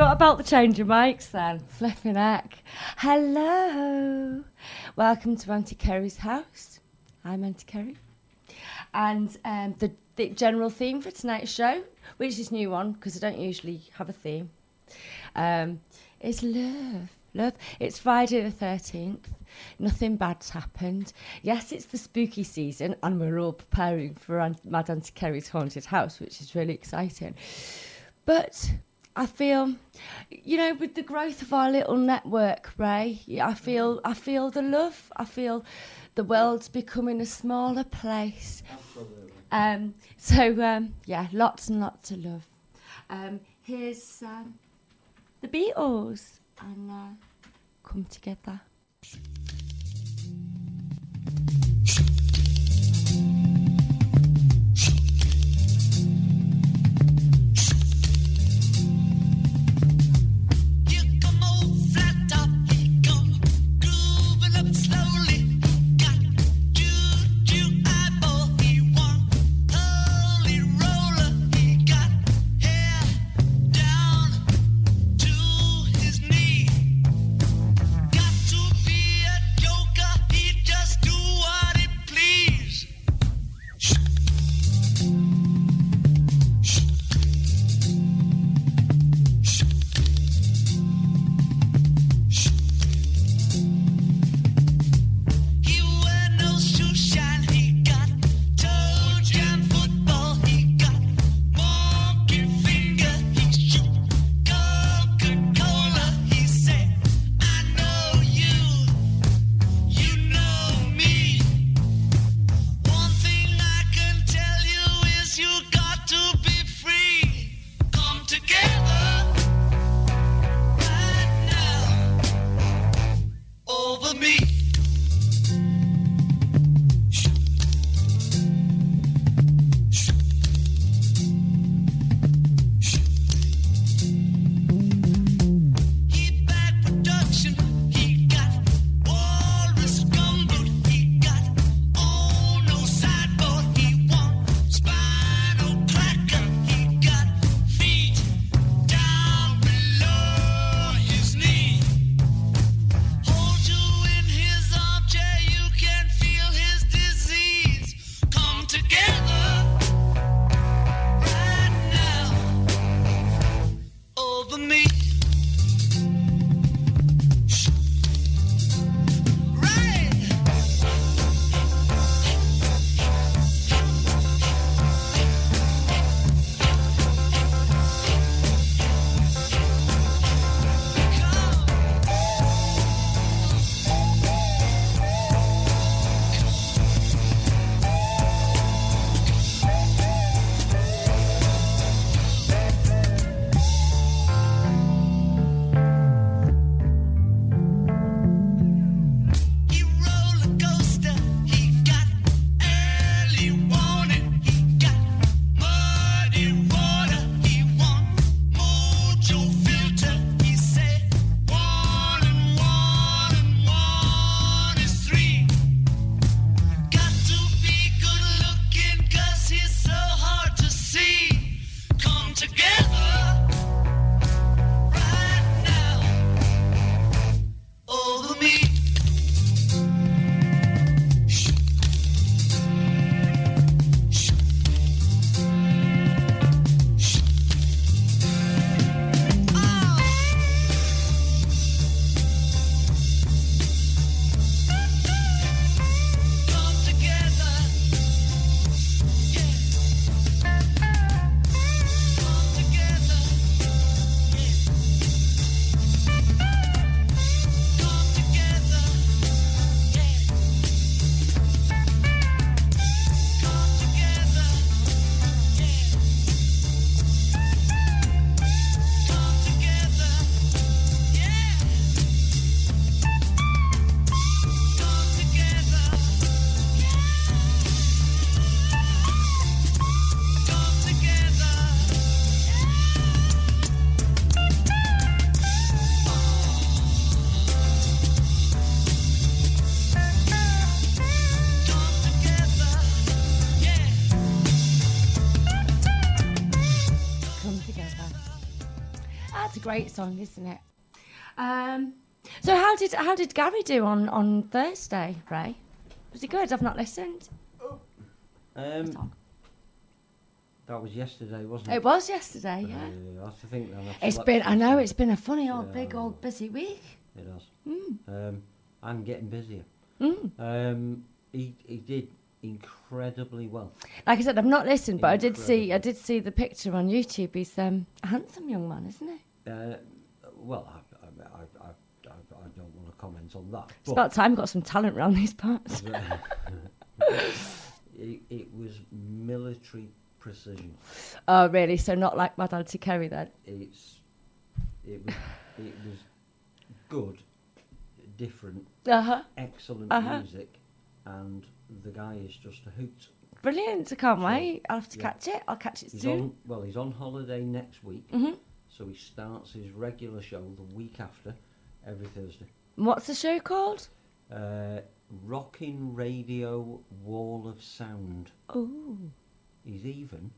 forgot about the change of mics then. Flipping heck. Hello. Welcome to Auntie Kerry's house. I'm Auntie Kerry. And um, the, the general theme for tonight's show, which is new one because I don't usually have a theme, um, is love. Love. It's Friday the 13th. Nothing bad's happened. Yes, it's the spooky season, and we're all preparing for Aunt, Mad Auntie Kerry's haunted house, which is really exciting. But I feel, you know, with the growth of our little network, Ray, I feel, I feel the love. I feel the world's becoming a smaller place. Absolutely. Um, so um, yeah, lots and lots of love. Um, here's um, the Beatles and uh, come together. Great song, isn't it? Um, so how did how did Gary do on on Thursday, Ray? Was he good? I've not listened. Um, that was yesterday, wasn't it? It was yesterday, yeah. Uh, I have to think then. I've It's been I know it's been a funny old Yeah, big old busy week. It has. Mm. Um, I'm getting busier. Mm. Um, he he did incredibly well. Like I said, I've not listened, but I did see I did see the picture on YouTube. He's um, a handsome young man, isn't he? Uh, well, I, I, I, I, don't want to comment on that. It's about time got some talent around these parts. it, it was military precision. Oh, really? So not like Mad Auntie Kerry then? It's it was it was good, different, Uh huh. excellent Uh-huh. music, and the guy is just a hoot. Brilliant! I can't So, wait. I'll have to yeah. catch it. I'll catch it He's soon. on well, he's on holiday next week, Mhm. So he starts his regular show the week after, every Thursday. What's the show called? Uh, Rocking Radio Wall of Sound. Oh, He's even.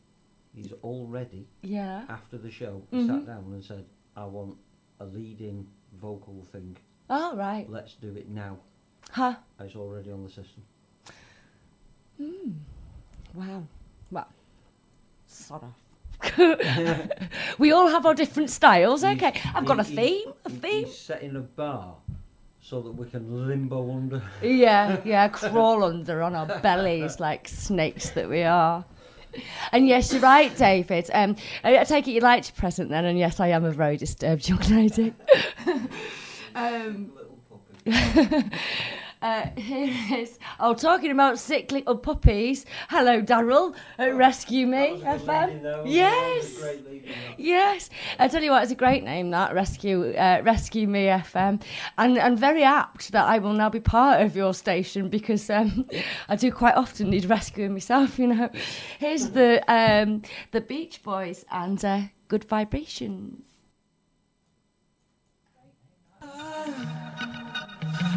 He's already yeah. after the show he Mhm. sat down and said, "I want a lead-in vocal thing. Oh, right. Let's do it now." Huh. It's already on the system. Hmm. Wow. Well, sort of. we all have our different styles. He's- Okay. I've got a theme. A theme. He's setting a bar so that we can limbo under. Yeah, yeah, crawl under on our bellies like snakes that we are. And yes, you're right, David. Um, I, I take it you liked your present then, and yes, I am a very disturbed young lady. um, uh, here is. Oh, talking about sick little puppies. Hello, Daryl at Rescue Me FM. Yes. Yes, I tell you what, it's a great name that Rescue uh, Rescue Me FM, and and very apt that I will now be part of your station because um, I do quite often need rescuing myself. You know, here's the um, the Beach Boys and uh, Good Vibrations.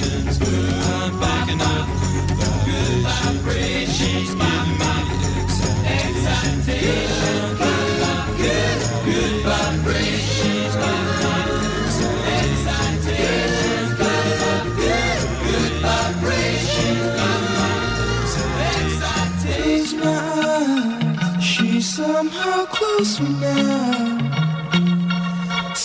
Excitations. I'm picking up good vibrations. Me the excitations. Good, good vibrations. Good, good vibrations. Close my eyes. She's somehow closer now.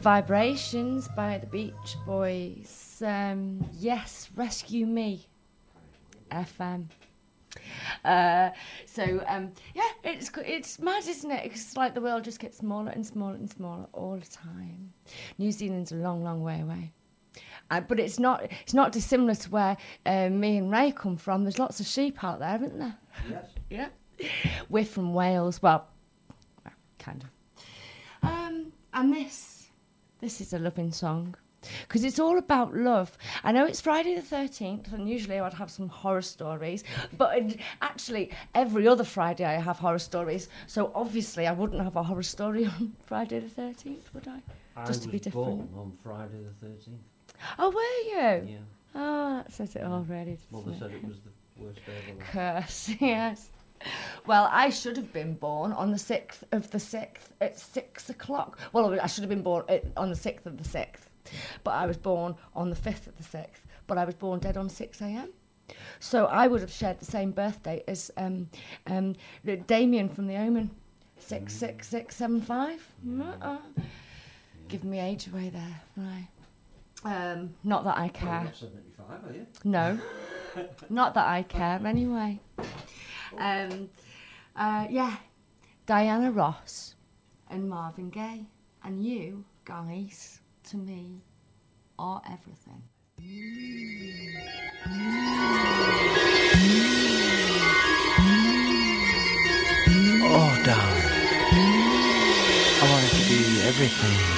Vibrations by the Beach Boys. Um, yes, Rescue Me. FM. Uh, so um, yeah, it's it's mad, isn't it? It's like the world just gets smaller and smaller and smaller all the time. New Zealand's a long, long way away. Uh, but it's not it's not dissimilar to where uh, me and Ray come from. There's lots of sheep out there, isn't there? Yes. Yeah. We're from Wales. Well, well, kind of. Um, and this, this is a loving song. Because it's all about love. I know it's Friday the 13th, and usually I would have some horror stories, but it- actually, every other Friday I have horror stories, so obviously I wouldn't have a horror story on Friday the 13th, would I? I Just to be different. born on Friday the 13th. Oh, were you? Yeah. Oh, that says it all, really. Mother doesn't said it was the worst day life. curse, yes. Well, I should have been born on the 6th of the 6th at 6 o'clock. Well, I should have been born at, on the 6th of the 6th, but I was born on the 5th of the 6th, but I was born dead on 6 a.m. So I would have shared the same birthday as um, um, Damien from The Omen, 66675. Uh-uh. Give me age away there, right. Um, not that I Well, care. you're not 75, are you? No, not that I care anyway. Um, uh, yeah, Diana Ross and Marvin Gaye, and you guys, to me, are everything. Oh, darling. I wanted to be everything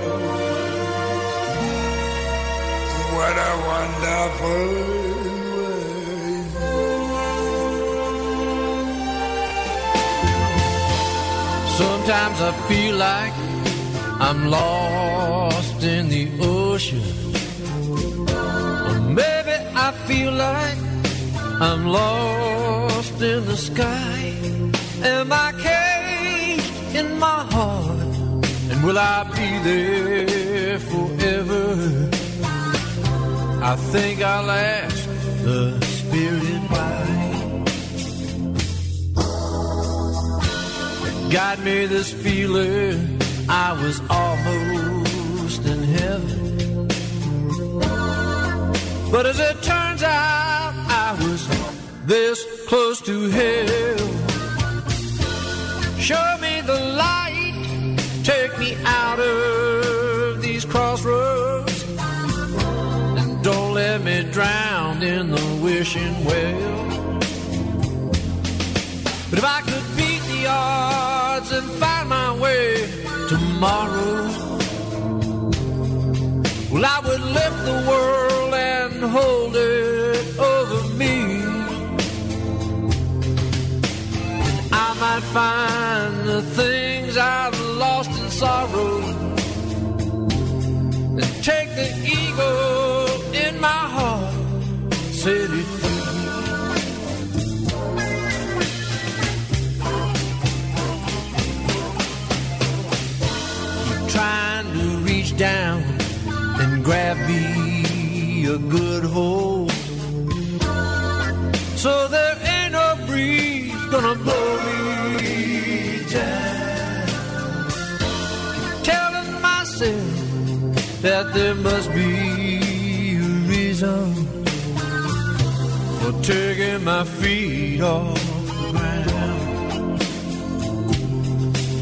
what a wonderful. Sometimes I feel like I'm lost in the ocean. Or maybe I feel like I'm lost in the sky. Am I caged in my heart? And will I be there forever? I think I'll ask the spirit why. got me this feeling I was almost in heaven. But as it turns out, I was this close to hell. Show me the light, take me out of me drown in the wishing well. But if I could beat the odds and find my way tomorrow, well, I would lift the world and hold it over me. I might find the things I've lost in sorrow and take the eagle in my heart, set it free. trying to reach down and grab me a good hold. So there ain't no breeze gonna blow me down. Telling myself that there must be reason for taking my feet off the ground.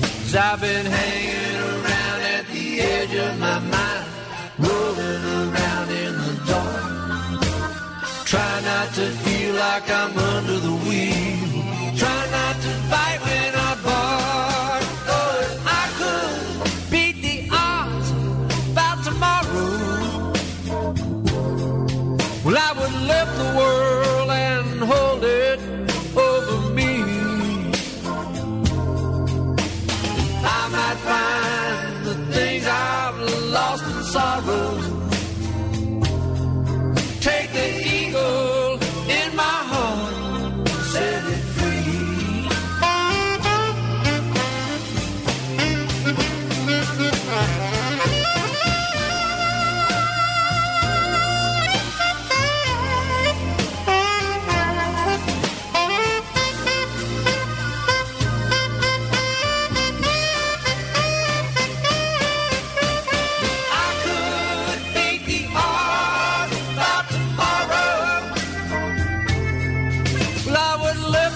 Cause I've been hanging around at the edge of my mind, rolling around in the dark. Try not to feel like I'm under the wheel. Try not to fight when I bark. Well, I would lift the world and hold it over me. I might find the things I've lost in sorrow.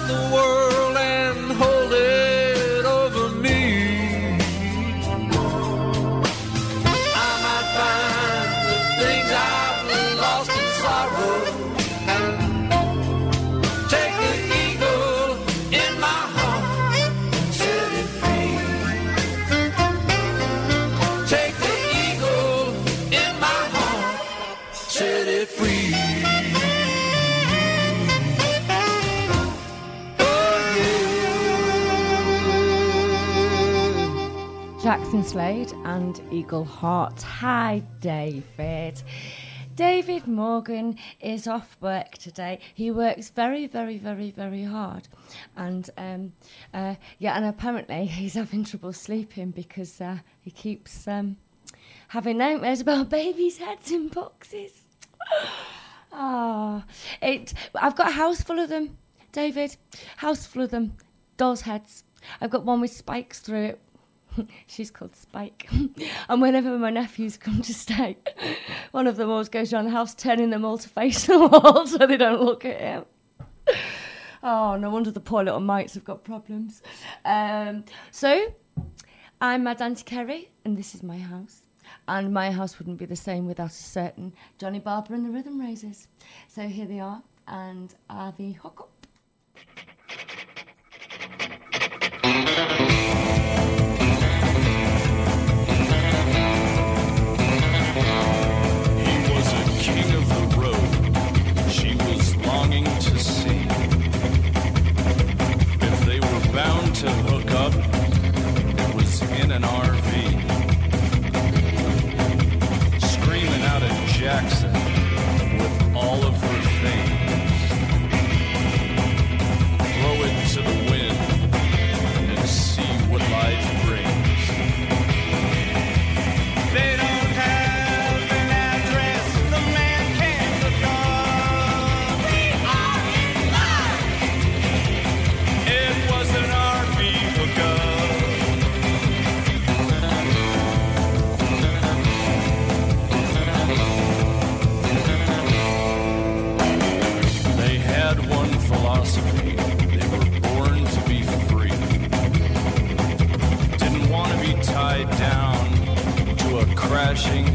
the world. Slade and Eagle Heart. Hi, David. David Morgan is off work today. He works very, very, very, very hard, and um, uh, yeah, and apparently he's having trouble sleeping because uh, he keeps um, having nightmares about babies' heads in boxes. Ah, it. I've got a house full of them, David. House full of them. Dolls' heads. I've got one with spikes through it. She's called Spike. and whenever my nephews come to stay, one of them always goes around the house turning them all to face the wall so they don't look at him. Oh, no wonder the poor little mites have got problems. Um, so, I'm Mad Auntie Kerry, and this is my house. And my house wouldn't be the same without a certain Johnny Barber and the Rhythm Raisers. So here they are, and are the to hook up, was in an RV. A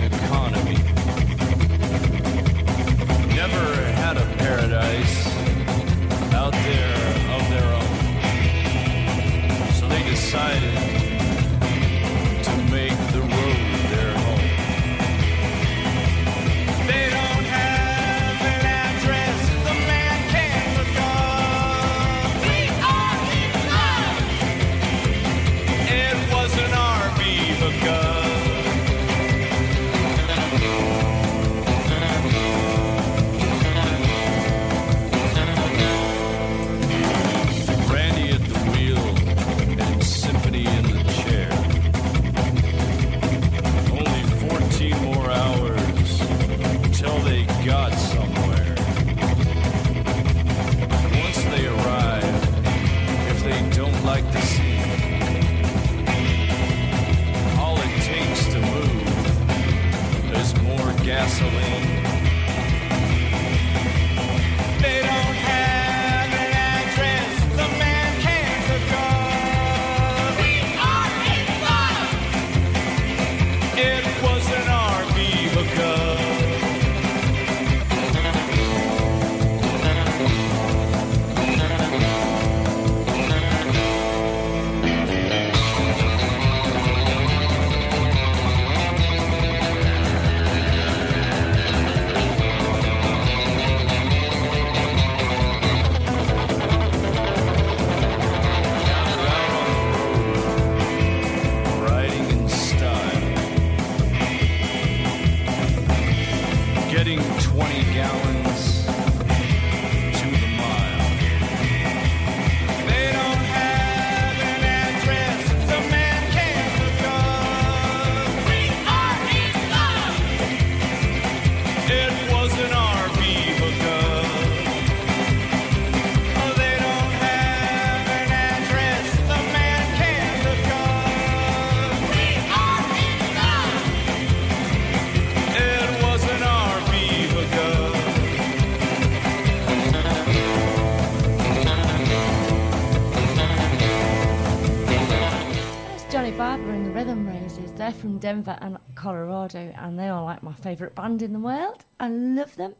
like my favourite band in the world. I love them,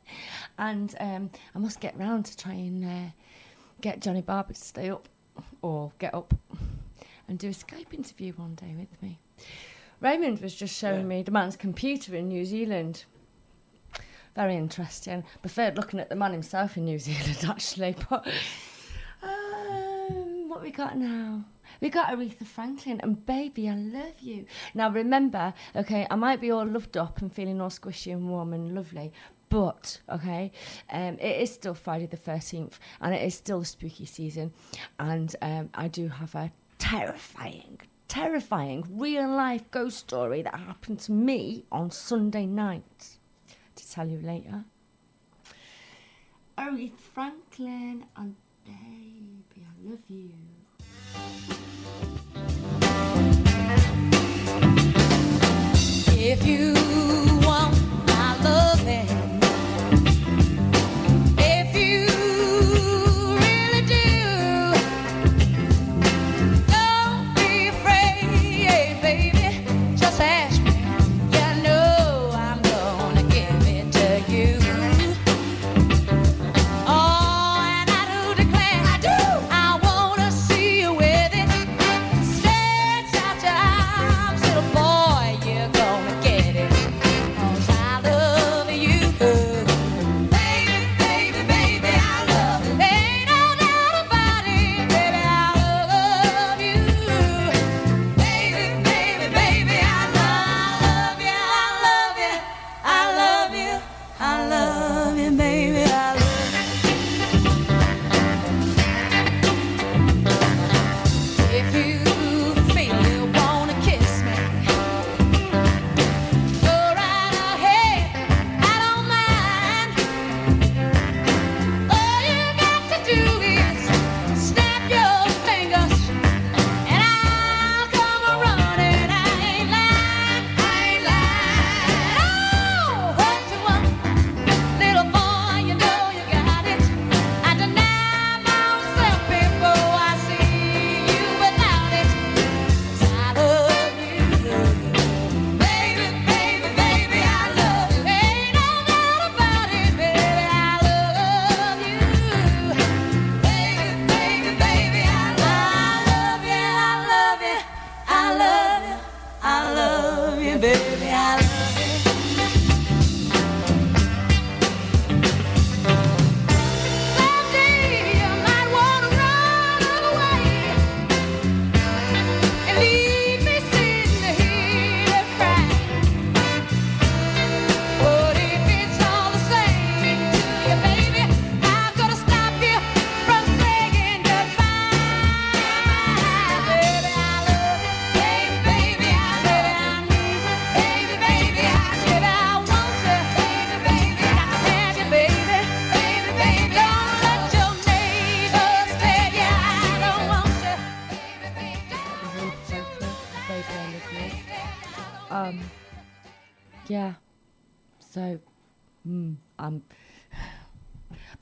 and um, I must get round to try and uh, get Johnny Barber to stay up or get up and do a Skype interview one day with me. Raymond was just showing me the man's computer in New Zealand. Very interesting. Preferred looking at the man himself in New Zealand, actually. But um, what we got now? We got Aretha Franklin and Baby, I Love You. Now remember, okay, I might be all loved up and feeling all squishy and warm and lovely, but okay, um, it is still Friday the 13th and it is still the spooky season. And um, I do have a terrifying, terrifying real life ghost story that happened to me on Sunday night to tell you later. Aretha Franklin and Baby, I Love You. If you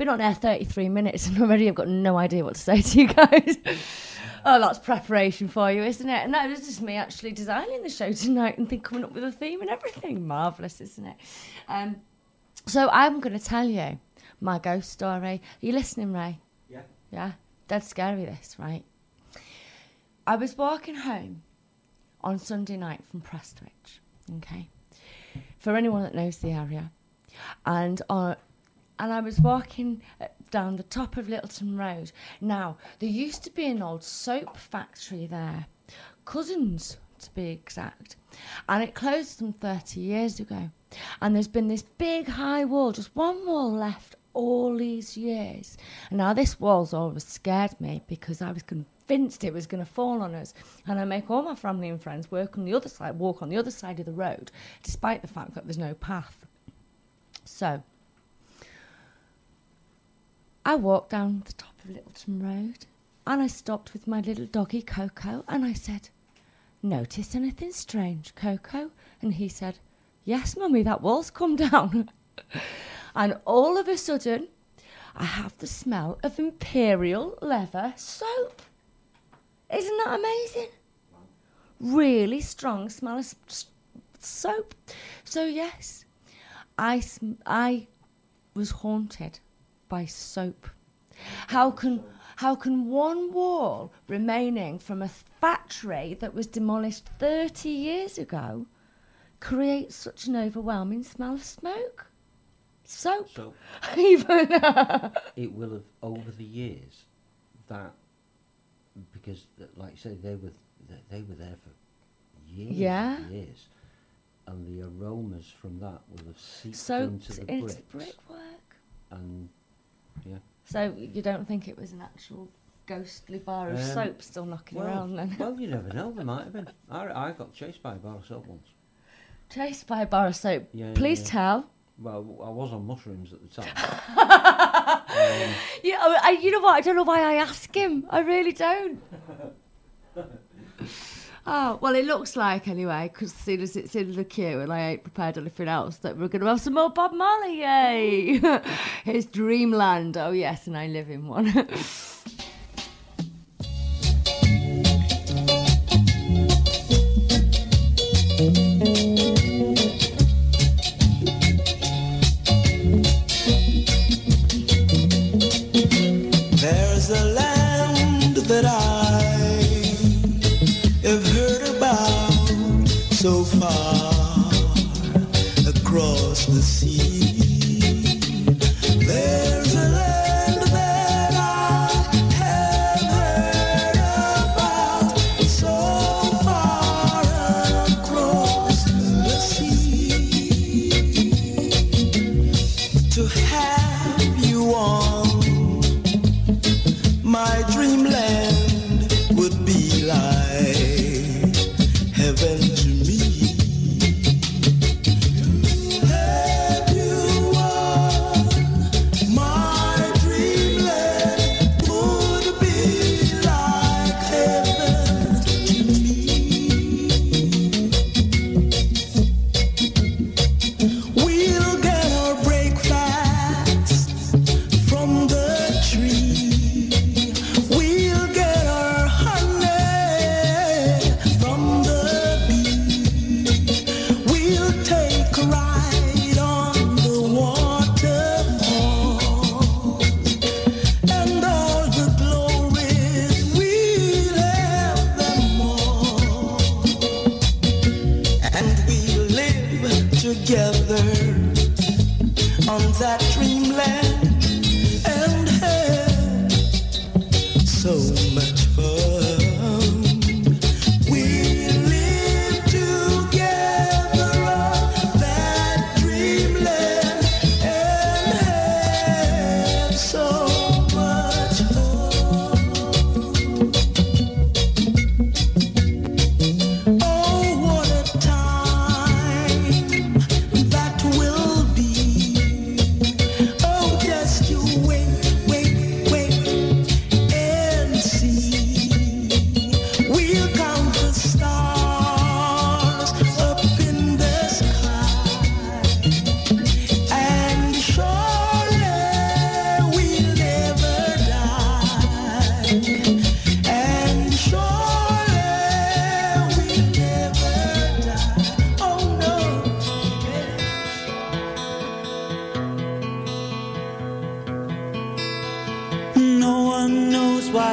Been on air 33 minutes and already I've got no idea what to say to you guys. oh, that's preparation for you, isn't it? And that was just me actually designing the show tonight and then coming up with a theme and everything. Marvellous, isn't it? Um, so I'm going to tell you my ghost story. Are you listening, Ray? Yeah. Yeah? Dead scary, this, right? I was walking home on Sunday night from Prestwich, okay? For anyone that knows the area. And uh, and I was walking uh, down the top of Littleton Road. Now, there used to be an old soap factory there, Cussons to be exact, and it closed some 30 years ago. And there's been this big high wall, just one wall left all these years. And now this wall's always scared me because I was convinced it was going to fall on us. And I make all my family and friends work on the other side, walk on the other side of the road, despite the fact that there's no path. So, I walked down the top of Littleton Road and I stopped with my little doggy Coco and I said, Notice anything strange, Coco? And he said, Yes, Mummy, that wall's come down. and all of a sudden, I have the smell of imperial leather soap. Isn't that amazing? Really strong smell of soap. So, yes, I, I was haunted by soap. How can how can one wall remaining from a factory that was demolished 30 years ago create such an overwhelming smell of smoke? Soap. So Even uh, it will have over the years that because, like you say, they were they, were there for years, Yeah. and years, and the aromas from that will have seeped Soaked into the into bricks, brickwork. and yeah. So you don't think it was an actual ghostly bar of Um, soap still knocking Well, around then? well, you never know. There might have been. I, I got chased by a bar of soap once. Chased by a bar of soap. Yeah, Please yeah. tell. Well, I was on mushrooms at the time. Yeah, I, I- you know what? I don't know why I ask him. I really don't. Oh, well, it looks like anyway, because as soon as it's in the queue and I ain't prepared anything else, that we're going to have some more Bob Marley. Yay! it's Dreamland. Oh, yes, and I live in one.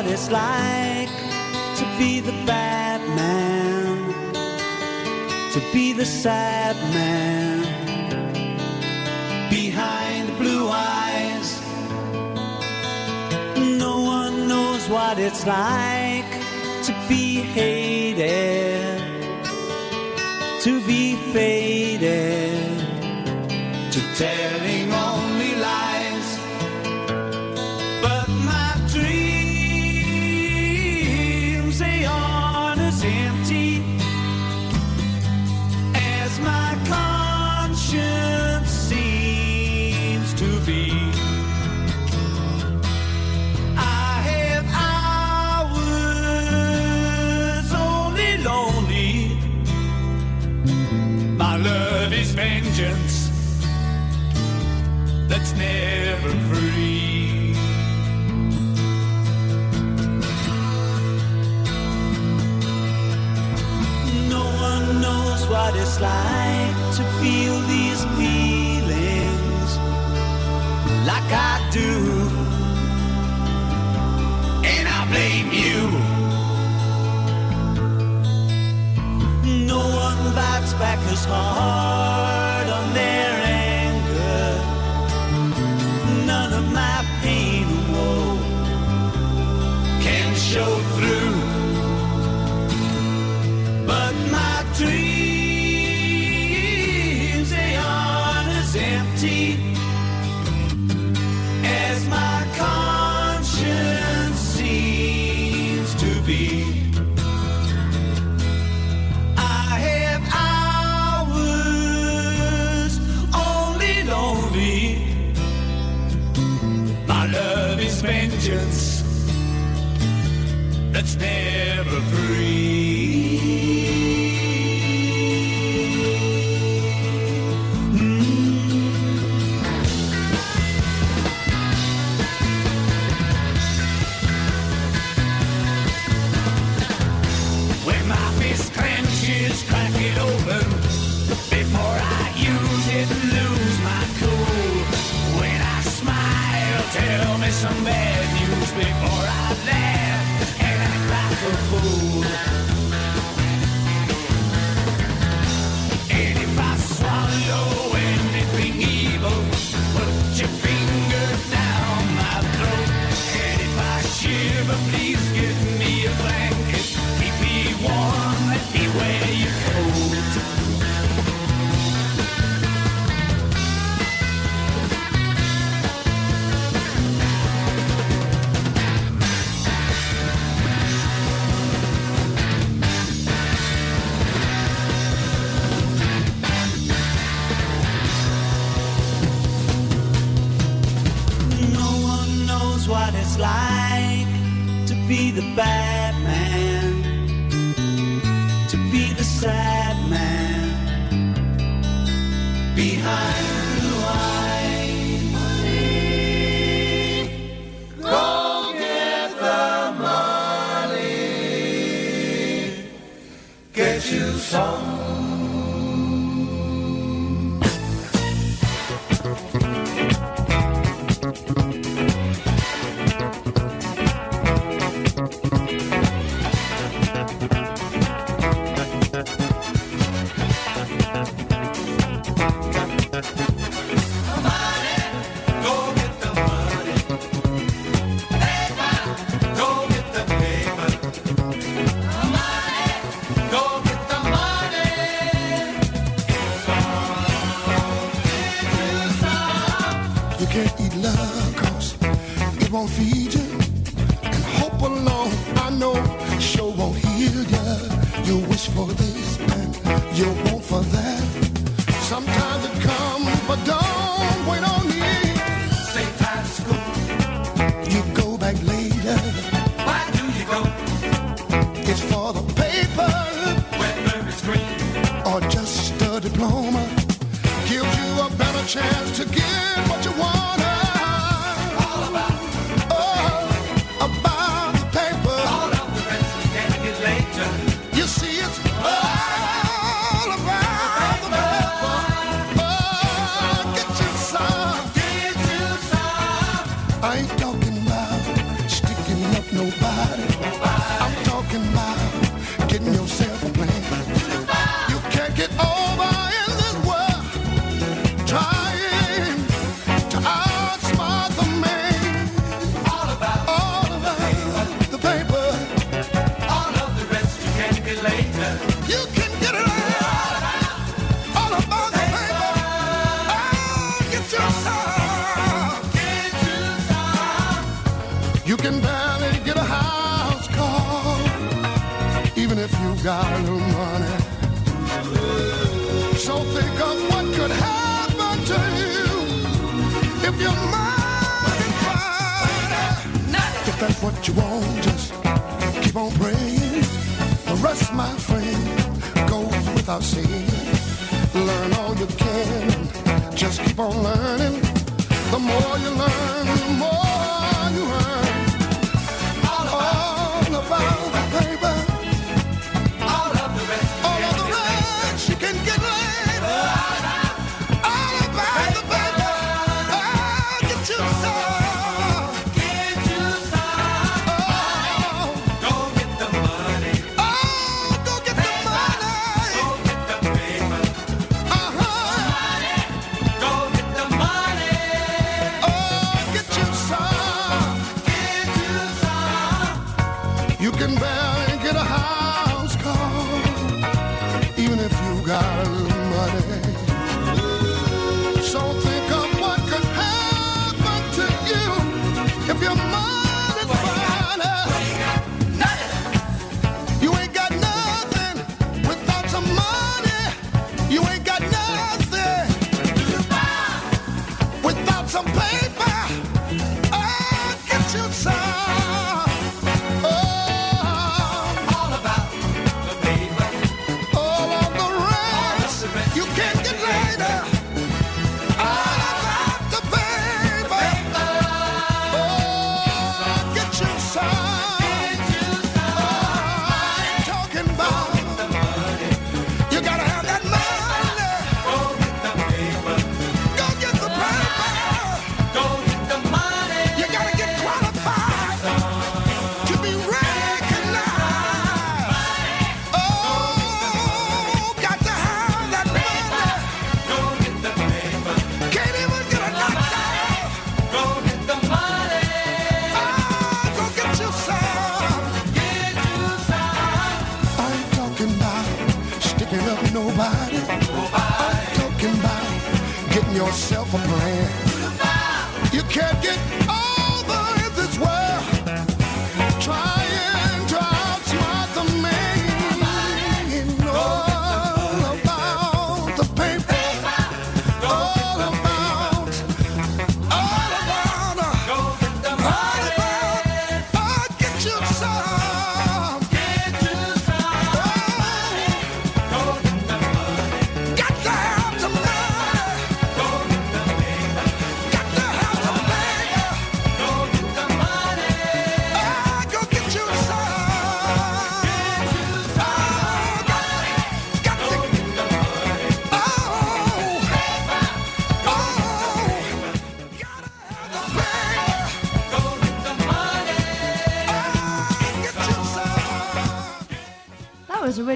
what it's like to be the bad man, to be the sad man behind the blue eyes. No one knows what it's like to be hated, to be faded, it's like to feel these feelings like I do. And I blame you. No one bites back as hard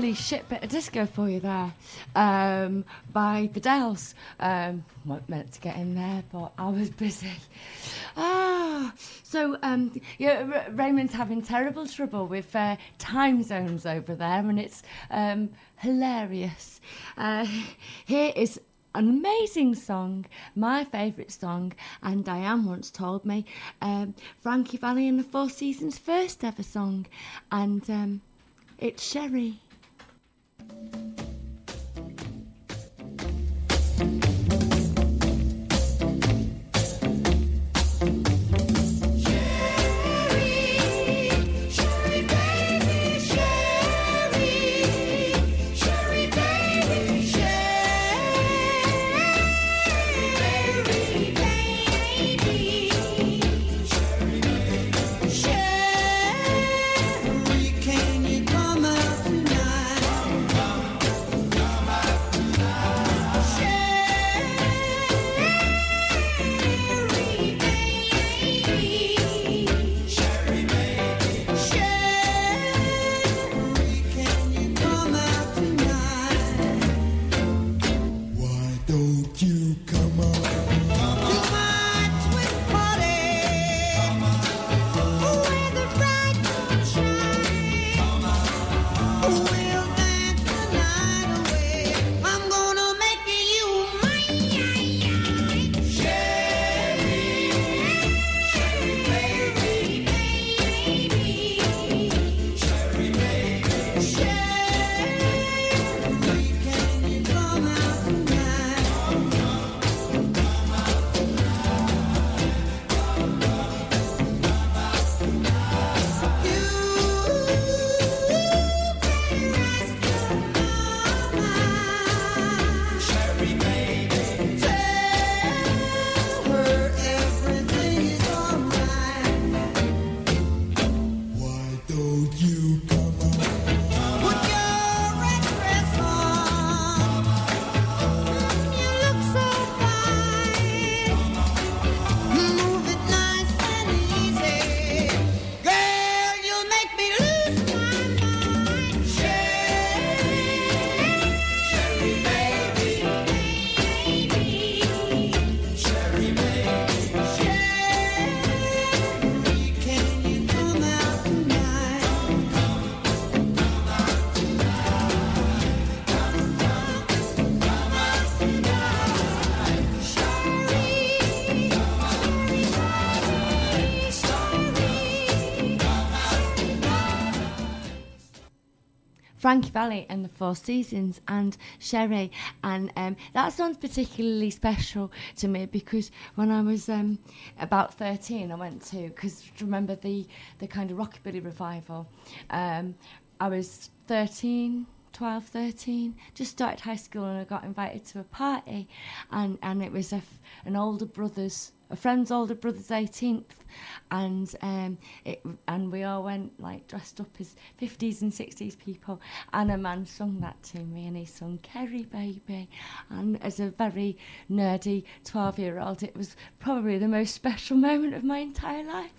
lovely shit bit of disco for you there um, by The Dells. Um, weren't meant to get in there, but I was busy. Ah, so um, yeah, R- Raymond's having terrible trouble with uh, time zones over there, and it's um, hilarious. Uh, here is an amazing song, my favourite song, and Diane once told me um, Frankie Valli and the Four Seasons' first ever song, and um, it's Sherry. Frankie Valli and the Four Seasons and Sherry. And um, that sounds particularly special to me because when I was um, about 13, I went to, because remember the, the kind of rockabilly revival, um, I was 13. 12, 13, just started high school and I got invited to a party and, and it was a f- an older brother's, a friend's older brother's 18th and um, it, and we all went like dressed up as 50s and 60s people. And a man sung that to me and he sung Kerry Baby and as a very nerdy 12 year old it was probably the most special moment of my entire life.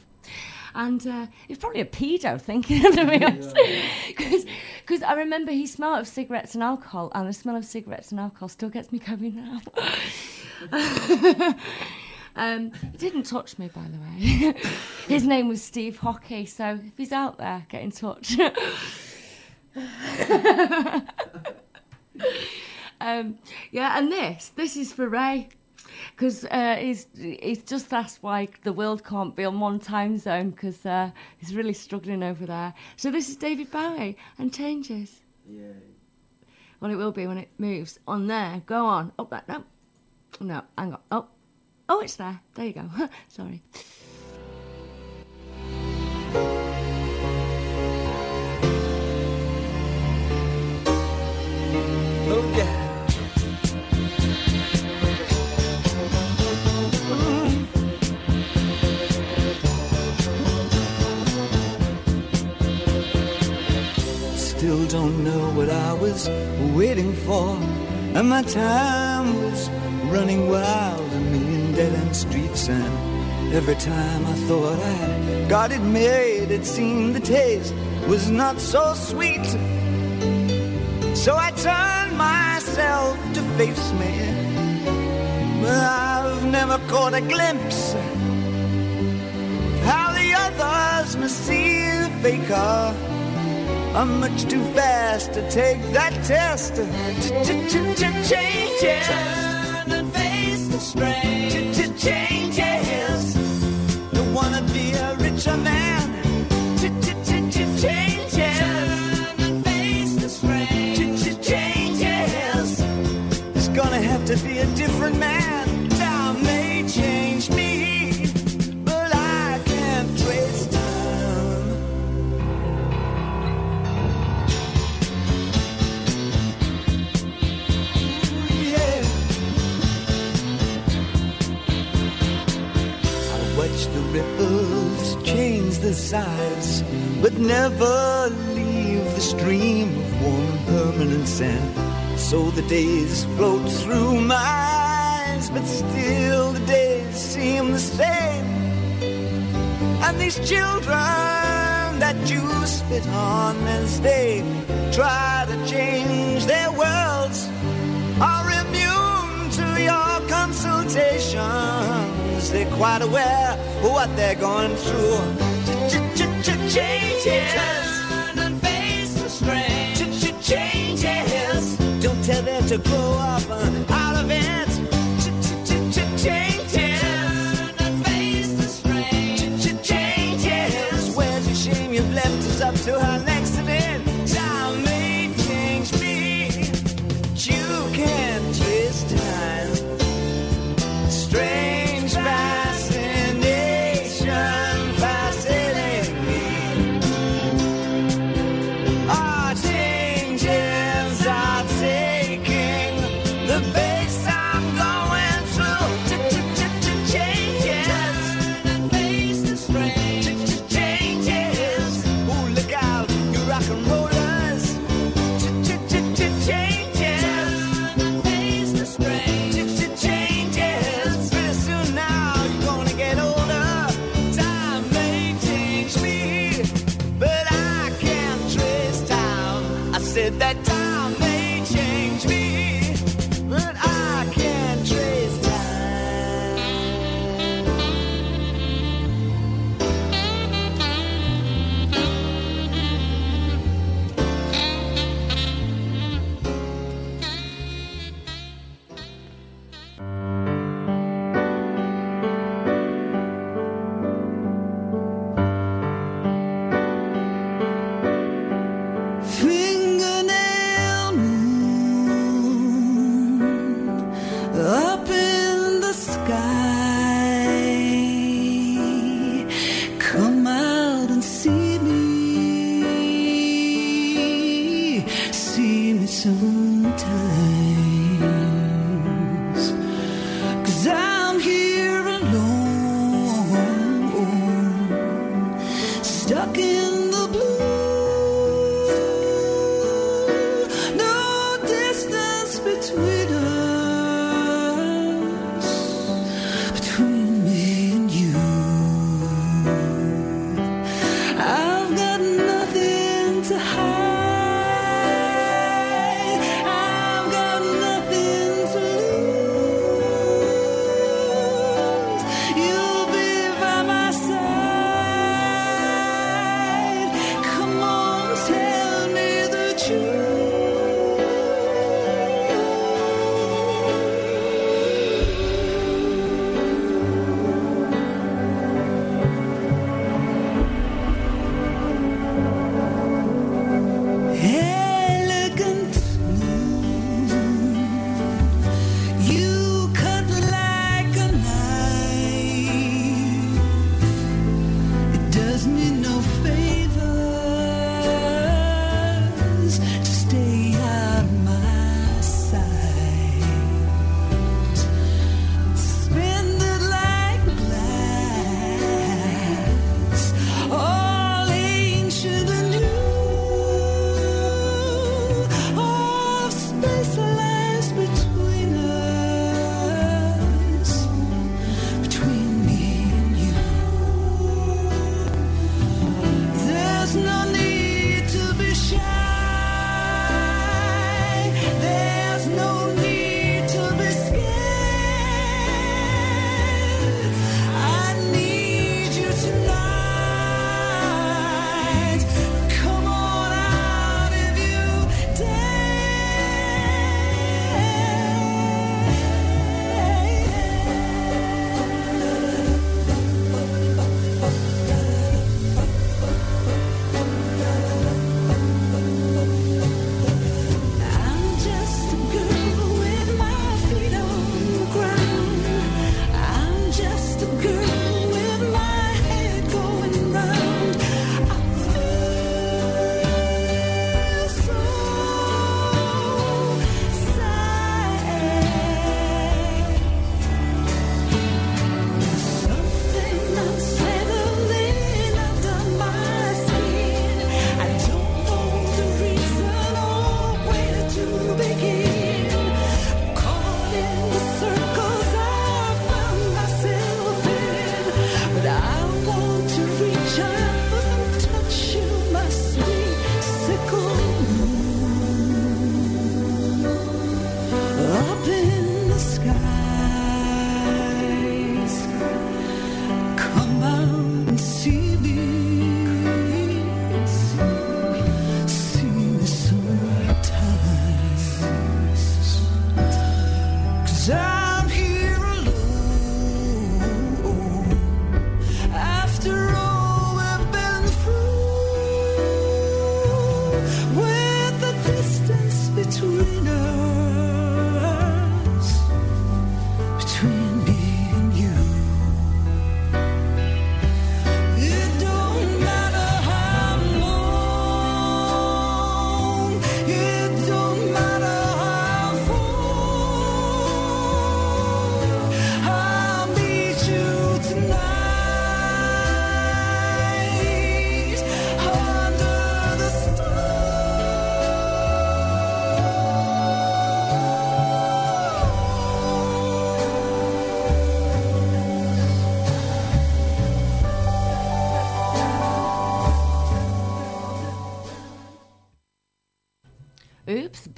And uh, he was probably a pedo thinking of me because I remember he smelled of cigarettes and alcohol and the smell of cigarettes and alcohol still gets me going now um, he didn't touch me by the way his name was Steve Hockey so if he's out there get in touch um, yeah and this this is for Ray because uh, he's he's just asked why the world can't be on one time zone because uh, he's really struggling over there. So this is David Bowie and changes. Yeah. Well, it will be when it moves on there. Go on. Oh, that no, no, hang on. Oh, oh, it's there. There you go. Sorry. Oh yeah. Still don't know what I was waiting for, and my time was running wild, million dead end streets, and every time I thought I'd got it made, it seemed the taste was not so sweet. So I turned myself to face me, but I've never caught a glimpse how the others must see the faker. I'm much too fast to take that test. Changes. Turn and face Changes. Wanna be a richer man. Changes. Turn and face the strain. Changes. It's gonna have to be a different man. Ripples change the size, but never leave the stream of warm permanent sand. So the days float through my eyes, but still the days seem the same. And these children that you spit on as they try to change their worlds are immune to your consultations. They're quite aware of what they're going through. Changes. Turn and face the strain. Changes. Don't tell them to grow up uh, out of it.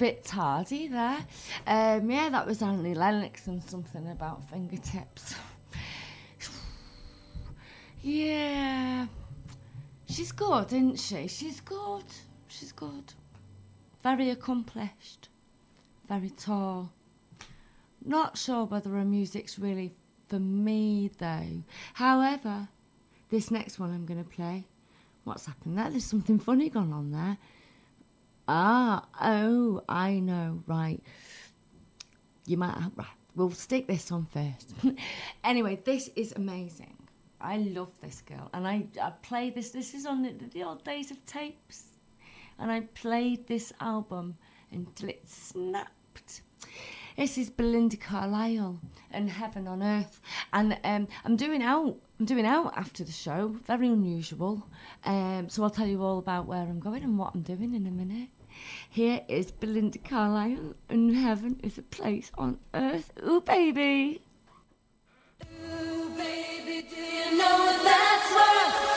Bit tardy there. Um, yeah, that was Annie Lennox and something about fingertips. yeah. She's good, isn't she? She's good. She's good. Very accomplished. Very tall. Not sure whether her music's really for me though. However, this next one I'm going to play. What's happened there? There's something funny gone on there. Ah, oh, I know, right. You might have, right. We'll stick this on first. anyway, this is amazing. I love this girl, and I, I play this. This is on the, the old days of tapes, and I played this album until it snapped. This is Belinda Carlisle and Heaven on Earth, and um, I'm doing out. I'm doing out after the show. Very unusual. Um, so I'll tell you all about where I'm going and what I'm doing in a minute. Here is Belinda Carlisle, and heaven is a place on earth. Ooh, baby. Ooh, baby, do you know what that's worth?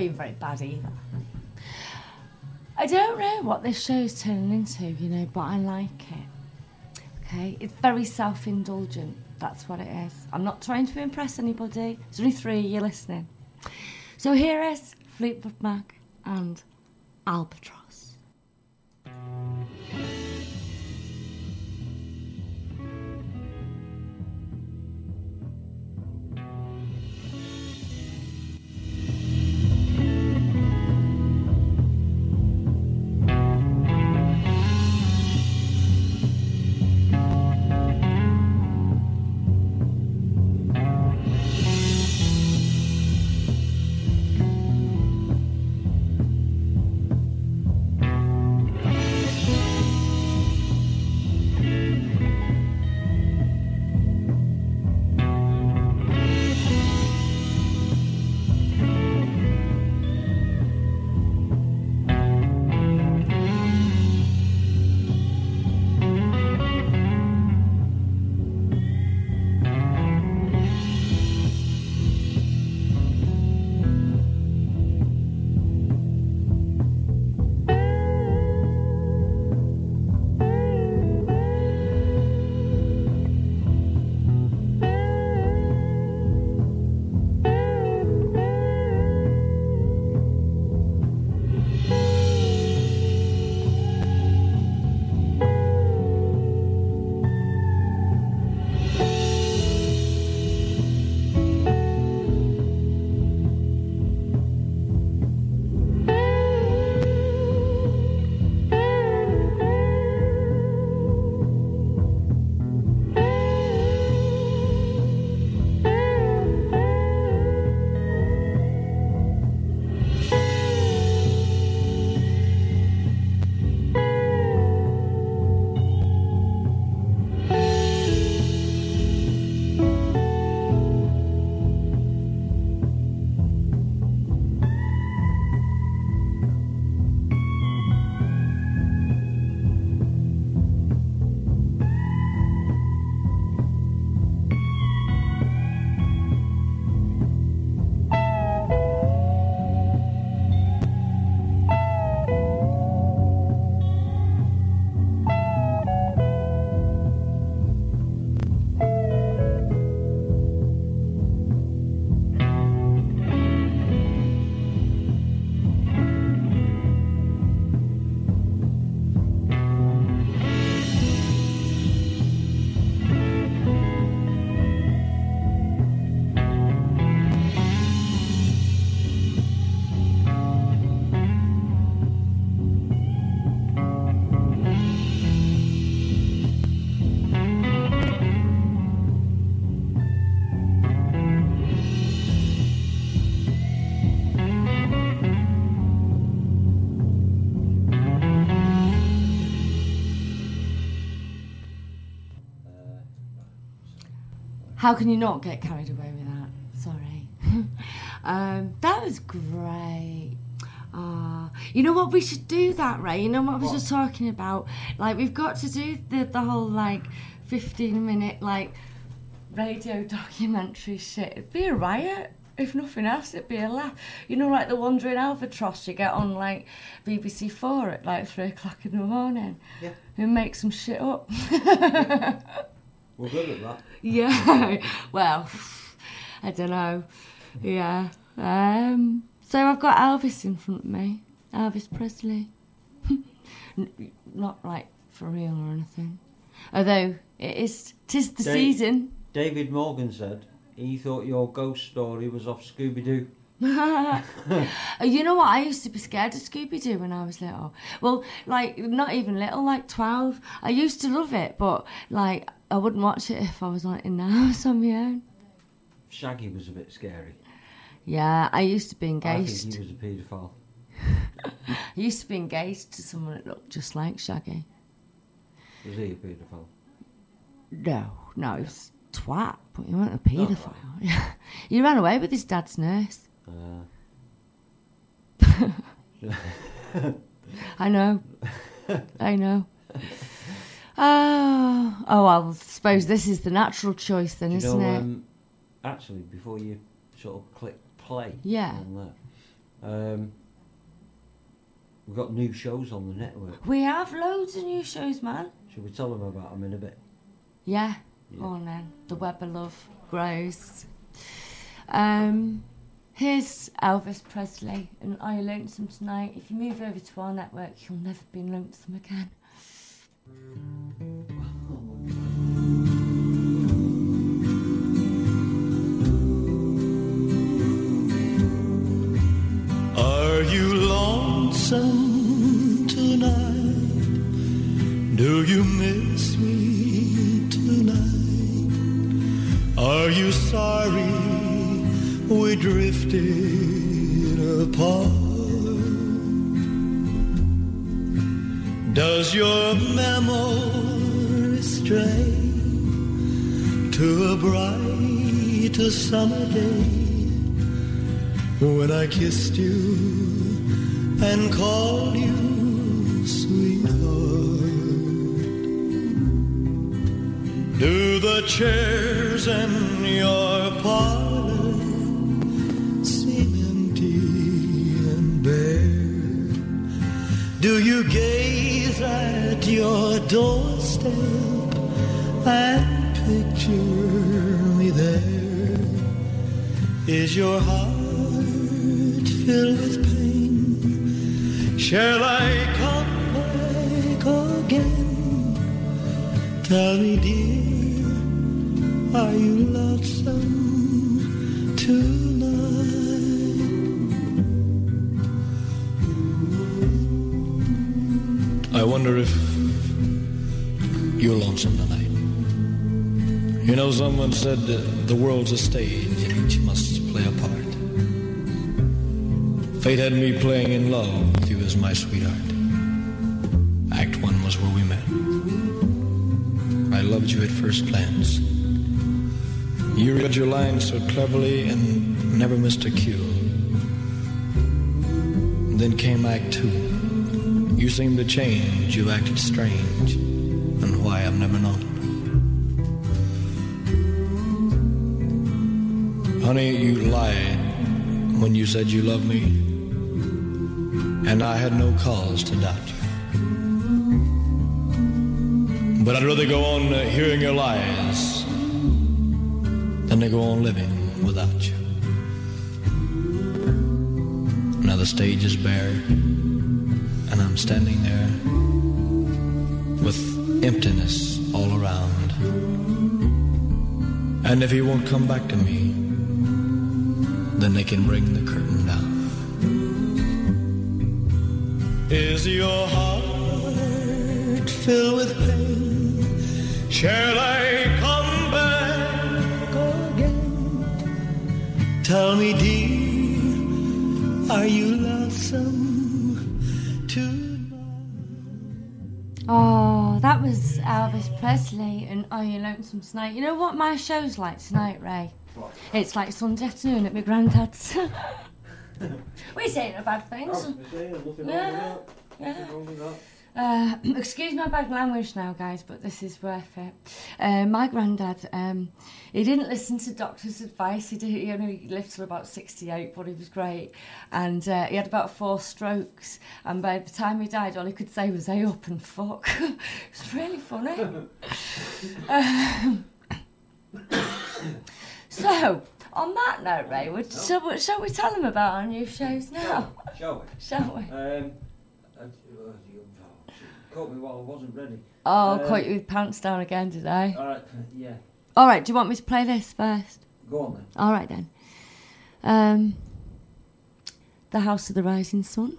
been very bad either. I don't know what this show is turning into, you know, but I like it. Okay, it's very self indulgent. That's what it is. I'm not trying to impress anybody. There's only three of you listening. So here is Fleetwood Mac How can you not get carried away with that? Sorry. um, that was great. Ah, you know what? We should do that, Ray. You know what I was just talking about? Like, we've got to do the, the whole, like, 15 minute, like, radio documentary shit. It'd be a riot. If nothing else, it'd be a laugh. You know, like the Wandering Albatross you get on, like, BBC Four at, like, 3 o'clock in the morning. Yeah. And make some shit up. We're good at that. Yeah. well, I don't know. Yeah. Um, so I've got Elvis in front of me. Elvis Presley. Not like for real or anything. Although it is, tis the Dave- season. David Morgan said he thought your ghost story was off Scooby Doo. Uh, you know what? I used to be scared of Scooby Doo when I was little. Well, like not even little, like twelve. I used to love it, but like I wouldn't watch it if I was like in the house on my own. Shaggy was a bit scary. Yeah, I used to be engaged. I think he was a paedophile. I used to be engaged to someone that looked just like Shaggy. Was he a paedophile? No, no, he was a twat, but he wasn't a paedophile. he ran away with his dad's nurse. Uh, I know. I know. Oh, oh, I suppose this is the natural choice then, do you isn't know, it? um, actually, before you sort of click play Yeah. on that, um, we've got new shows on the network. we have loads of new shows, man. Should we tell them about them in a bit? Yeah. Yeah. On then. The web of love grows. Um, here's Elvis Presley and Are You Lonesome Tonight? If you move over to our network, you'll never be lonesome again. Are you lonesome tonight? Do you miss me tonight? Are you sorry we drifted apart? Does your memory stray to a brighter summer day? when I kissed you and called you sweetheart. Do the chairs in your parlor seem empty and bare? Do you gaze at your doorstep and picture me there? Is your heart filled with pain? Shall I come back again? Tell me, dear, are you lonesome tonight? I wonder if you're lonesome. You know, someone said the world's a stage and each must play a part. Fate had me playing in love with you as my sweetheart. Act one was where we met. I loved you at first glance. You read your lines so cleverly and never missed a cue. Then came Act two. You seemed to change, you acted strange, and why I've never known. Honey, you lied when you said you loved me, and I had no cause to doubt you. But I'd rather go on hearing your lies than to go on living without you. Now the stage is bare, and I'm standing there with emptiness all around. And if he won't come back to me, then they can bring the curtain down. Is your heart filled with pain? Shall I come back again? Tell me, dear, are you lonesome tonight? Oh, that was Elvis Presley and Are You Lonesome Tonight? You know what my show's like tonight, Ray? It's like Sunday afternoon at my granddad's. we say no bad things. Oh, you see, nothing wrong with Yeah, yeah. Nothing wrong with that. Uh, excuse my bad language now, guys, but this is worth it. Uh, my granddad, um, he didn't listen to doctor's advice. He, did, he only lived till about 68, but he was great. And uh, he had about four strokes. And by the time he died, all he could say was, hey up and fuck. it's really funny. um, so, on that note, Ray, would, shall, we- shall we tell them about our new shows now? Shall we? Shall we? Um, uh, uh, you caught me while I wasn't ready. Oh, Um, caught you with pants down again, today. All right, yeah. All right, do you want me to play this first? Go on then. All right then. Um, the House of the Rising Sun,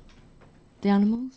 the animals.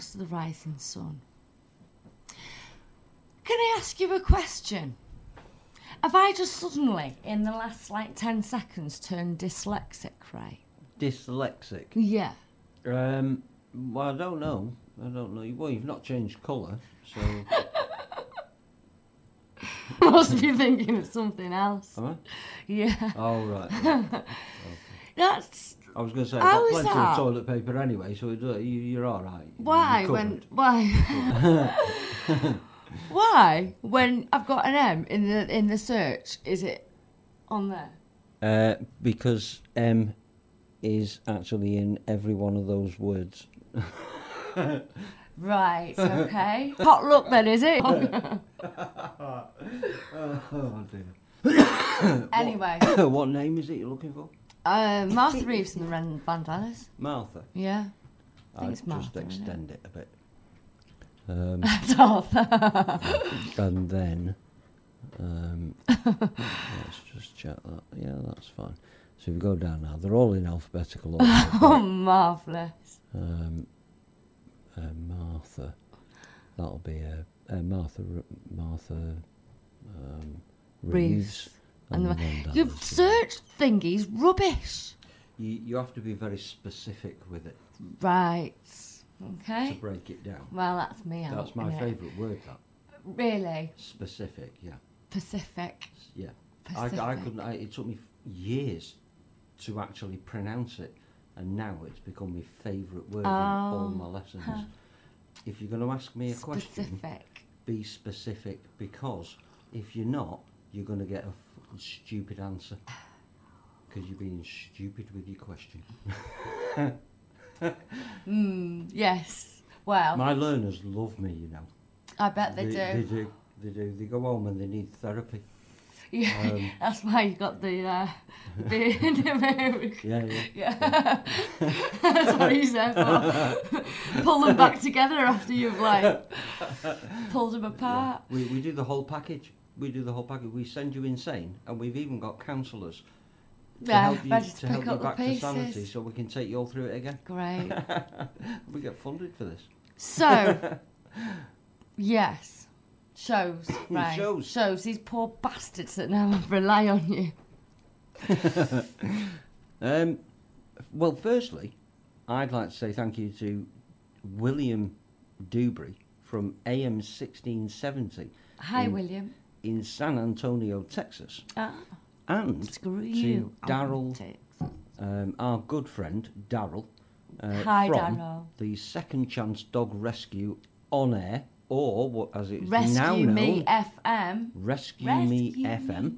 House of the Rising Sun. Can I ask you a question? Have I just suddenly, in the last like 10 seconds, turned dyslexic, Ray? Dyslexic. Yeah. Um, well, I don't know. I don't know. Well, you've not changed colour, so. Must be thinking of something else. Am I? Yeah. Oh, right. right. That's I was going to say, I've How got plenty that? of toilet paper anyway, so it, uh, you, you're all right. why when why why when I've got an M in the in the search is it on there? Uh, because M is actually in every one of those words. Right, okay. Hot luck then, is it? oh dear. anyway, what name is it you're looking for? Uh, Martha Reeves and the Ren Vandellas. Martha. Yeah. I think it's just Martha, it? extend it a bit. Um, Martha. and then, um, let's just check that. Yeah, that's fine. So if you go down now, they're all in alphabetical order. oh, marvellous. um, uh, Martha. That'll be a uh, Martha. Martha. Um, Reeves. Reeves. And And the Van your search thingy's rubbish. You, you have to be very specific with it Right. Okay. To break it down. Well, that's me. That's my favourite word. That Really? specific. Yeah. Pacific. Yeah. I, I couldn't. I, it took me years to actually pronounce it, and now it's become my favourite word in all Oh, my lessons. huh. If you're going to ask me a question, Specific. be specific because if you're not, you're going to get a stupid answer because you're being stupid with your question. Mm, yes. Well, My learners love me, you know. I bet they, They do. do. They do. They go home and they need therapy. Yeah, Um, that's why you got the uh, beard. Yeah, yeah. Yeah, that's what he's there for. Pull them back together after you've like pulled them apart. We, we do the whole package. We do the whole package. We send you insane, and we've even got counsellors to Yeah, help you to to help you back to sanity, so we can take you all through it again. Great. we get funded for this. So, yes, shows right. Shows. shows these poor bastards that now rely on you. Um, well, firstly, I'd like to say thank you to William Dewberry from AM 1670 Hi, William. In San Antonio, Texas, Ah, and screw you. Daryl, um, our good friend Daryl, uh, Hi, from Daryl. the Second Chance Dog Rescue on air, or what as it's Rescue now known, Me FM. Rescue, Rescue Me Me. FM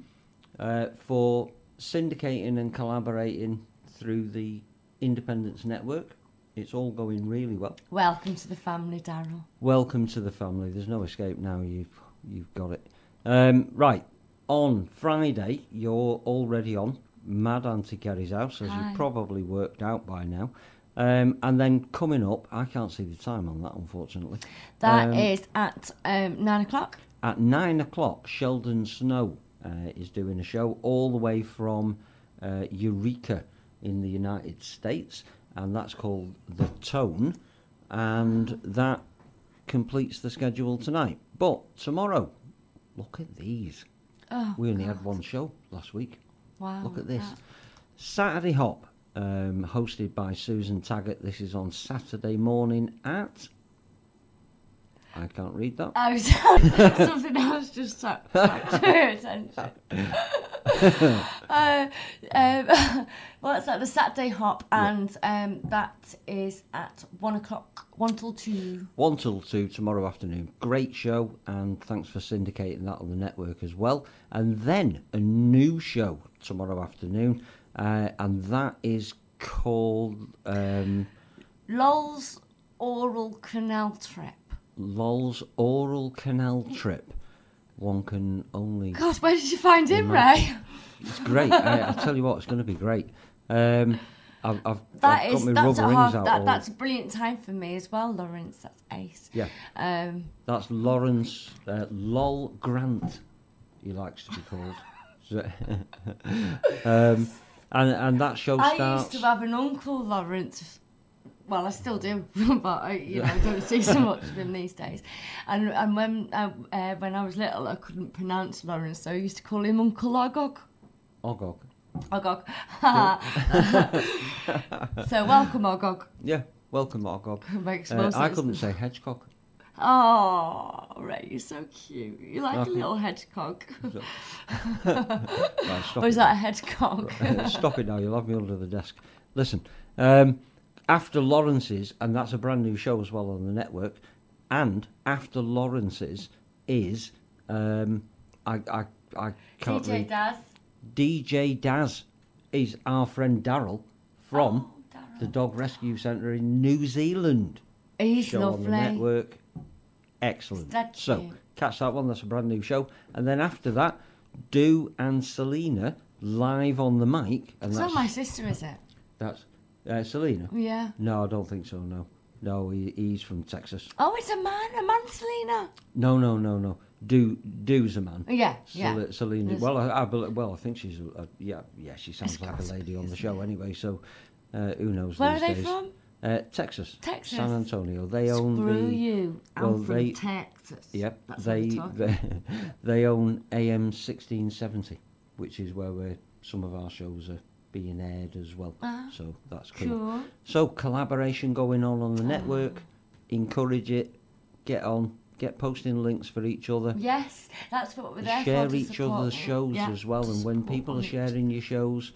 uh, for syndicating and collaborating through the Independence Network. It's all going really well. Welcome to the family, Daryl. Welcome to the family. There's no escape now. You've you've got it. Um, right on Friday, you're already on Mad Auntie Kerry's house, as Hi. you've probably worked out by now. Um, and then coming up, I can't see the time on that, unfortunately. That is Um, at um, nine o'clock. At nine o'clock, Sheldon Snow uh, is doing a show all the way from uh, Eureka in the United States, and that's called The Tone, and that completes the schedule tonight. But tomorrow, look at these. Oh, we only had one show last week. Wow. Look at this. that- Saturday Hop, um, hosted by Susan Taggart. This is on Saturday morning at. I can't read that. Oh, sorry. something else just sat to your attention. uh, um, well, it's at the Saturday Hop, and um, that is at one o'clock, one till two. One till two tomorrow afternoon. Great show, and thanks for syndicating that on the network as well. And then a new show tomorrow afternoon, uh, and that is called um, Lol's Oral Canal Trip. Lol's Oral Canal Trip. One can only. God, where did you find him, Imagine. Ray? It's great. I, I tell you what, it's going to be great. Um, I've, I've, That I've is got my that's rubber a rings half, out. that, that's a brilliant time for me as well, Lawrence. That's ace. Yeah. Um, That's Lawrence uh, Lol Grant. He likes to be called. Um, and and that show I used to have an uncle, Lawrence. Well, I still do, but I, you know, I don't see so much of him these days. And and when I, uh, when I was little, I couldn't pronounce Lawrence, so I used to call him Uncle Ogog. Ogog. Ogog. so welcome, Ogog. Yeah, welcome, Ogog. Makes Uh, I couldn't say hedgehog. Oh, Ray, you're so cute. You're like a little hedgehog. Right, stop or is it that a hedgehog? Stop it now, you'll have me under the desk. Listen, um, After Lawrence's, and that's a brand new show as well on the network, and After Lawrence's is, um, I, I, I can't DJ read. Daz. DJ Daz is our friend Daryl from Oh, the Dog Rescue Centre in New Zealand. He's show on the network. Excellent. That's so catch that one. That's a brand new show. And then after that, Do and Selena live on the mic, and It's that's not my sister, is it? that's uh, Selena. Yeah. No, I don't think so. No, no, he, he's from Texas. Oh, it's a man, a man, Selena. No, no, no, no. Do Do's a man. Yeah, yeah. Selena. There's- Well, I, I bel- well, I think she's a, a, yeah, yeah. She sounds like a lady on the show anyway. So uh, who knows? Where are these they days. from? Uh, Texas. Texas. San Antonio. They own Screw the. you. I'm well, from they- Texas. Yep. That's they they, they own AM sixteen seventy, which is where we're, some of our shows are being aired as well. Ah, so that's cool. Cool. So collaboration going on on the network. Encourage it. Get on. Get posting links for each other. Yes, that's what we're there share for. each other's shows Yeah, as well. And when people are sharing your shows,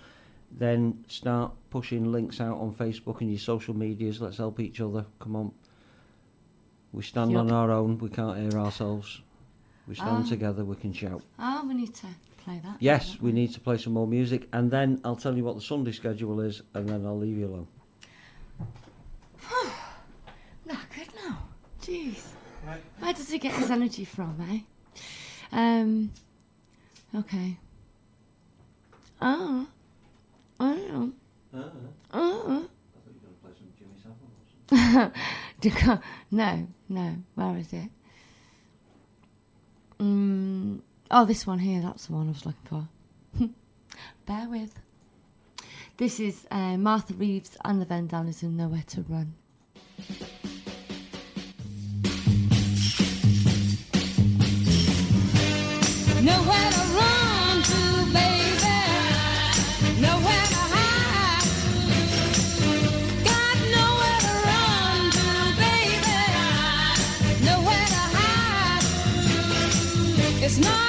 then start pushing links out on Facebook and your social medias. Let's help each other. Come on. We stand on our own. We can't hear ourselves. We stand Ah. together. We can shout. Oh, we need to play that. Yes, we need to play some more music, and then I'll tell you what the Sunday schedule is, and then I'll leave you alone. Knackered now. Jeez. Where does he get his energy from, eh? Um. Okay. Oh. Oh. Oh. Do you go- no, no. Where is it? Mm, oh, this one here. That's the one I was looking for. Bear with. This is uh, Martha Reeves and the Vandellas and Nowhere to Run. Nowhere to run baby. Nowhere to, hide Got nowhere to run to baby. Nowhere to hide. Got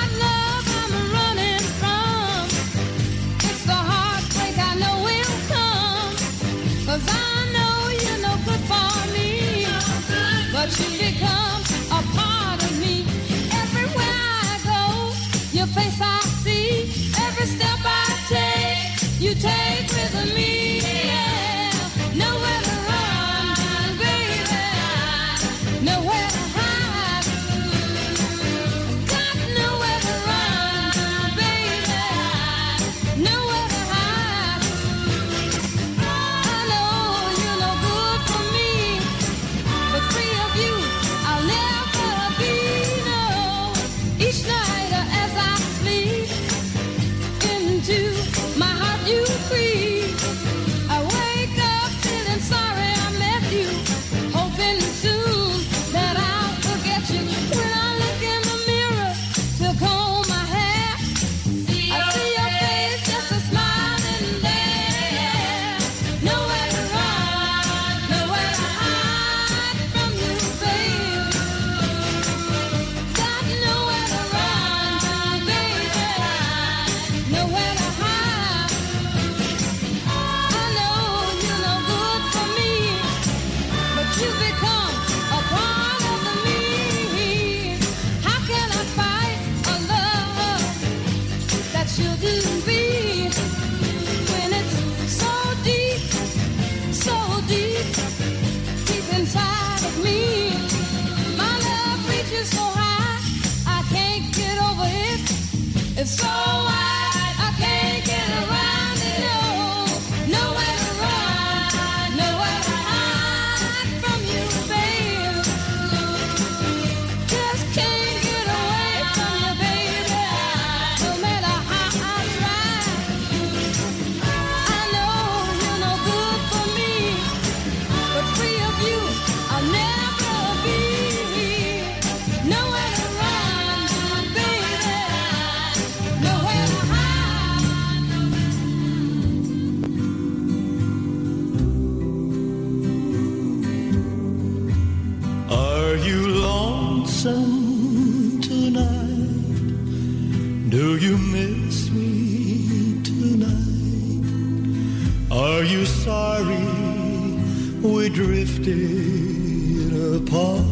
drifted apart?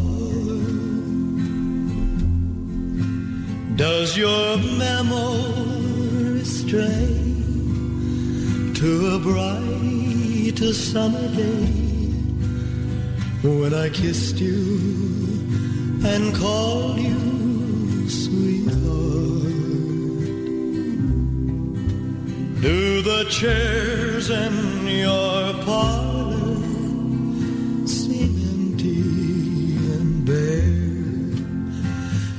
Does your memory stray to a bright summer day when I kissed you and called you sweetheart? Do the chairs in your parlor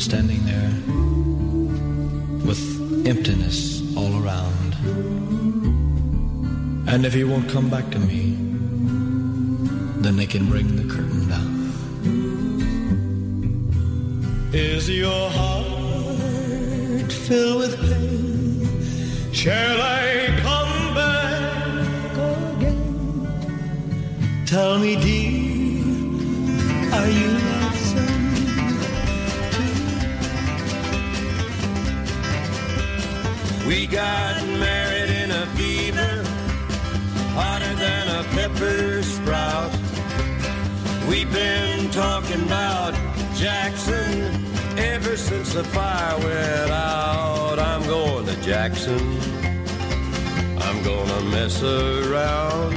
Standing there with emptiness all around. And if he won't come back to me, then they can bring the curtain down. Is your heart filled with pain? Shall I come back again? Tell me, dear, We got married in a fever, hotter than a pepper sprout. We've been talking about Jackson ever since the fire went out. I'm going to Jackson. I'm gonna mess around.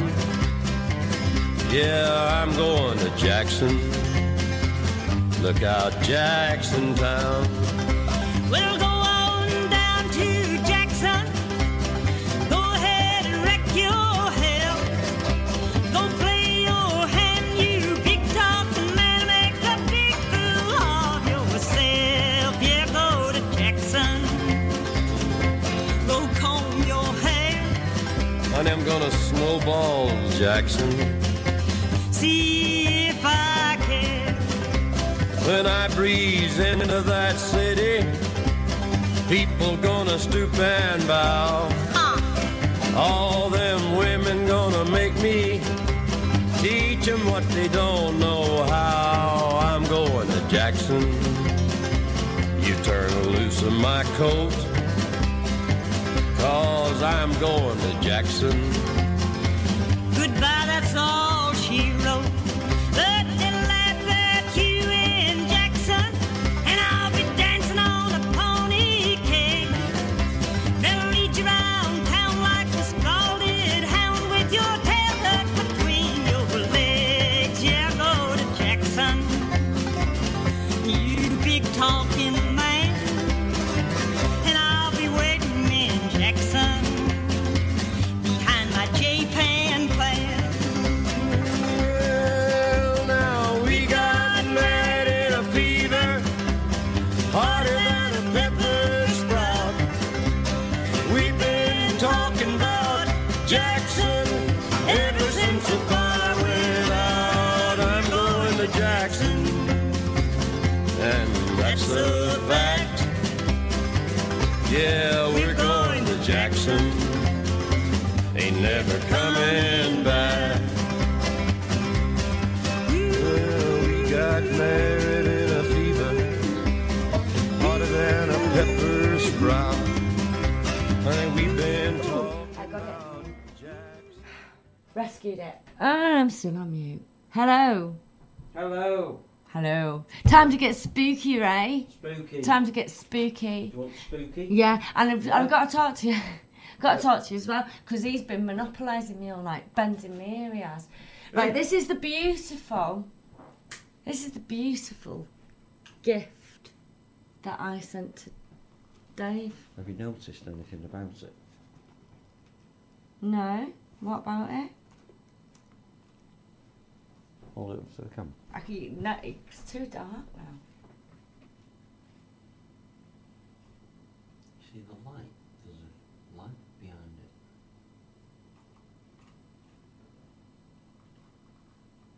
Yeah, I'm going to Jackson. Look out, Jackson Town. Snowball Jackson. See if I can. When I breeze into that city, people gonna stoop and bow. Uh. All them women gonna make me teach 'em what they don't know how. I'm going to Jackson. You turn loose of my coat, cause I'm going to Jackson. Goodbye, That's a fact. Yeah, we're going to Jackson. Ain't never coming back. Well, we got married in a fever, hotter than a pepper sprout. Honey, we've been talking oh. Rescued it. Oh, I'm still on mute. Hello. Hello. Hello. Time to get spooky, Ray. Spooky. Time to get spooky. You want spooky? Yeah, and I've, I've got to talk to you. got to talk to you as well because he's been monopolising me all night, bending me ear. He has. Right, this is the beautiful. This is the beautiful gift that I sent to Dave. Have you noticed anything about it? No, what about it? Hold it up to the camera. I can, no, it's too dark now. See the light? There's a light behind it.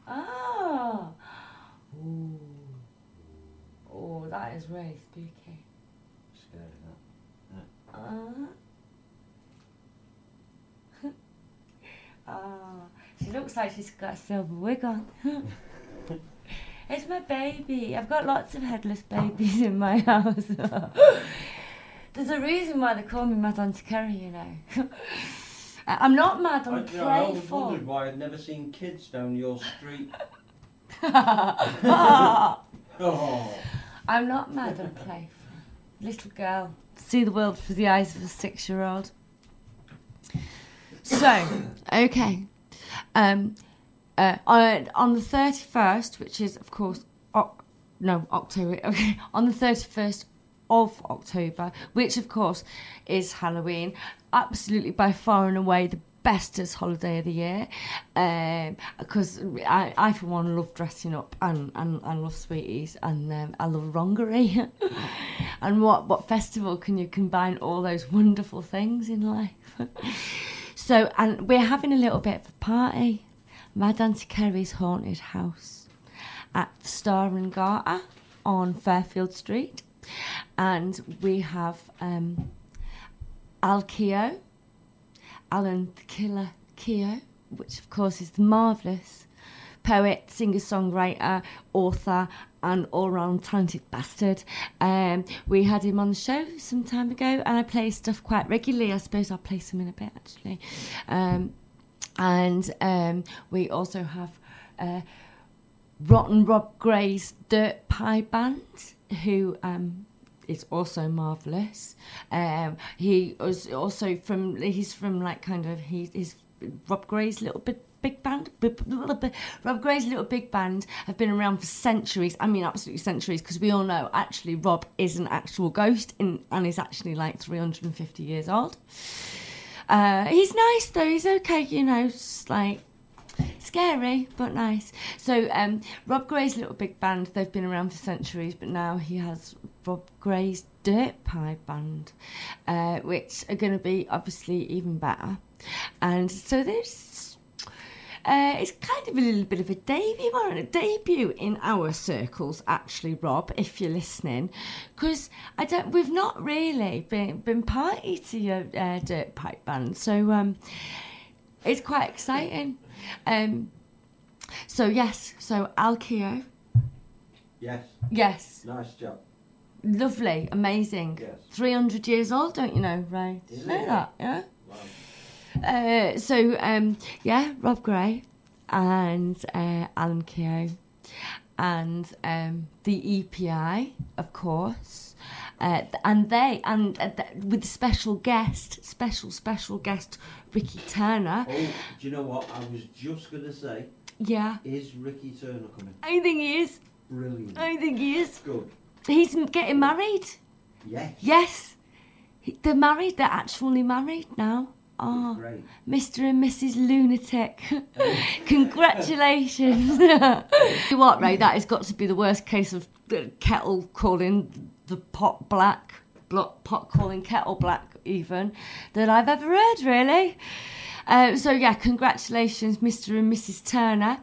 Oh. Ooh. Oh, that is really spooky. Scared of that. Uh. Ah, she looks like she's got a silver wig on. it's my baby. I've got lots of headless babies in my house. There's a reason why they call me Mad Auntie Kerry, you know. I- I'm not mad, I'm I, you know, I always playful. wondered why I'd never seen kids down your street. Oh. I'm not mad, I'm playful. Little girl. See the world through the eyes of a six year old. So, okay. Um, uh, on, on the 31st, which is, of course, no, October, okay, on the 31st of October, which, of course, is Halloween, absolutely by far and away the bestest holiday of the year. Because I, I for one love dressing up and, and, and love sweeties and um, I love wrongery and what, what festival can you combine all those wonderful things in life? So and we're having a little bit of a party Mad Auntie Kerry's haunted house at the Star and Garter on Fairfield Street and we have um, Al Keogh Alan the Killer Keogh, which of course is the marvellous poet, singer songwriter, author, and all round talented bastard. Um, we had him on the show some time ago, and I play stuff quite regularly. I suppose I'll play some in a bit actually. Um, and um, we also have uh, Rotten Rob Gray's Dirt Pie Band, who um, is also marvelous. Um, he was also from he's from like kind of he Rob Gray's little bit big band. Rob Gray's little big band have been around for centuries. I mean, absolutely centuries, because we all know actually Rob is an actual ghost in, and is actually like 350 years old. Uh, he's nice though. He's okay, you know. Just like scary but nice. So um, Rob Gray's little big band. They've been around for centuries, but now he has Rob Gray's Dirt Pie Band, uh, which are going to be obviously even better. And so there's. Uh, it's kind of a little bit of a debut, or a debut in our circles, actually, Rob, if you're listening, because I don't. We've not really been been party to your uh, dirt pipe band, so um, it's quite exciting. Um, so yes, so Al Keogh, Yes. yes, Nice job. lovely, amazing. Yes. Three hundred years old, don't you know, Ray? Did you know that? Yeah. Wow. Uh, so um, yeah, Rob Gray and uh, Alan Keogh and um, the EPI, of course, uh, and they and uh, th- with special guest, special special guest Ricky Turner. Oh, do you know what? I was just going to say, Yeah, is Ricky Turner coming? I think he is. Brilliant. I think he is. Good. He's getting married. Yes. Yes, they're married. They're actually married now. Oh, Mr. and Mrs. Lunatic. Congratulations. you what, Ray? That has got to be the worst case of the kettle calling the pot black, pot calling kettle black, even, that I've ever heard, really. Uh, so yeah, congratulations, Mr. and Mrs. Turner,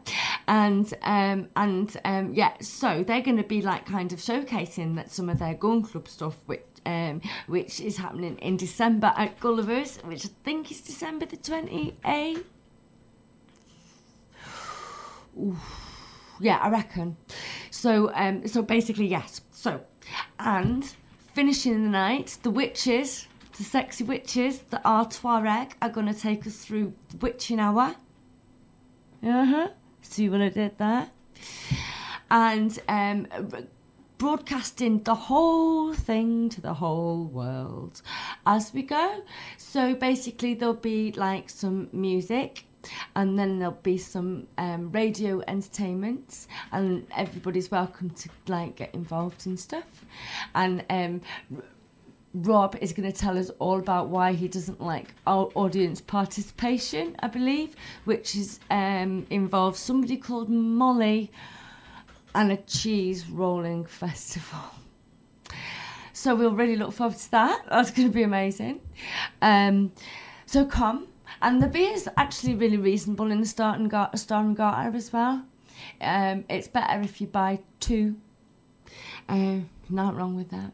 and um, and um, yeah, so they're going to be like kind of showcasing that some of their gun club stuff, which um, which is happening in December at Gulliver's, which I think is December the 28th. Yeah, I reckon. So, um, so basically, yes. So, and finishing the night, the witches, the sexy witches, the Artuareg, are going to take us through witching hour. Uh huh. See what I did there? And um, broadcasting the whole thing to the whole world as we go. So basically, there'll be like some music. And then there'll be some um, radio entertainment, and everybody's welcome to like get involved in stuff. And um, Rob is going to tell us all about why he doesn't like audience participation, I believe, which is um, involves somebody called Molly and a cheese rolling festival. So we'll really look forward to that. That's going to be amazing. Um, so come, and the beer is actually really reasonable in the Star and Garter, Star and Garter as well. Um, it's better if you buy two. Uh, not wrong with that.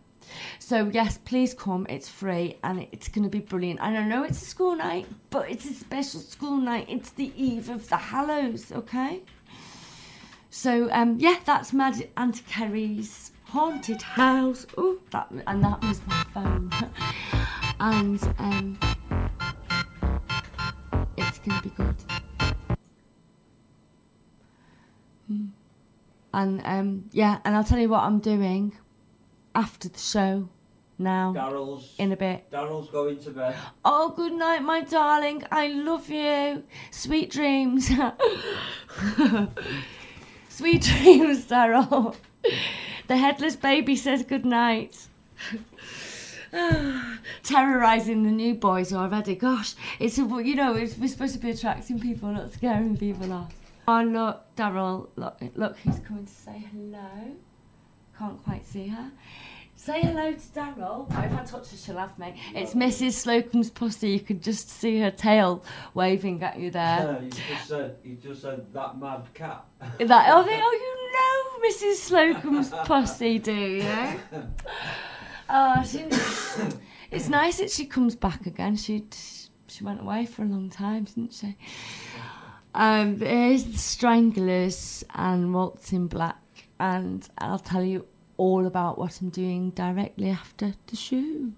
So yes, please come. It's free and it's going to be brilliant. And I know it's a school night, but it's a special school night. It's the eve of the Hallows, okay? So um, yeah, that's Mad Auntie Kerry's haunted house. Oh, that and that was my phone. and um, it's going to be good. Hmm. And um, yeah, and I'll tell you what I'm doing after the show now. Daryl's In a bit. Daryl's going to bed. Oh, good night, my darling. I love you. Sweet dreams. Sweet dreams, Daryl. The headless baby says good night. Terrorising the new boys already. Gosh, it's a, you know we're supposed to be attracting people, not scaring people off. Oh look, Daryl, look, look who's coming to say hello. Can't quite see her. Say hello to Daryl. Oh, if I touch her, she'll have me. It's Mrs. Slocum's pussy. You could just see her tail waving at you there. you just said you just said that mad cat. That oh, they, oh, you know Mrs. Slocum's pussy, do you? Oh, she, it's nice that she comes back again. She she went away for a long time, didn't she? Um, here's the Stranglers and Waltz in Black, and I'll tell you all about what I'm doing directly after the show.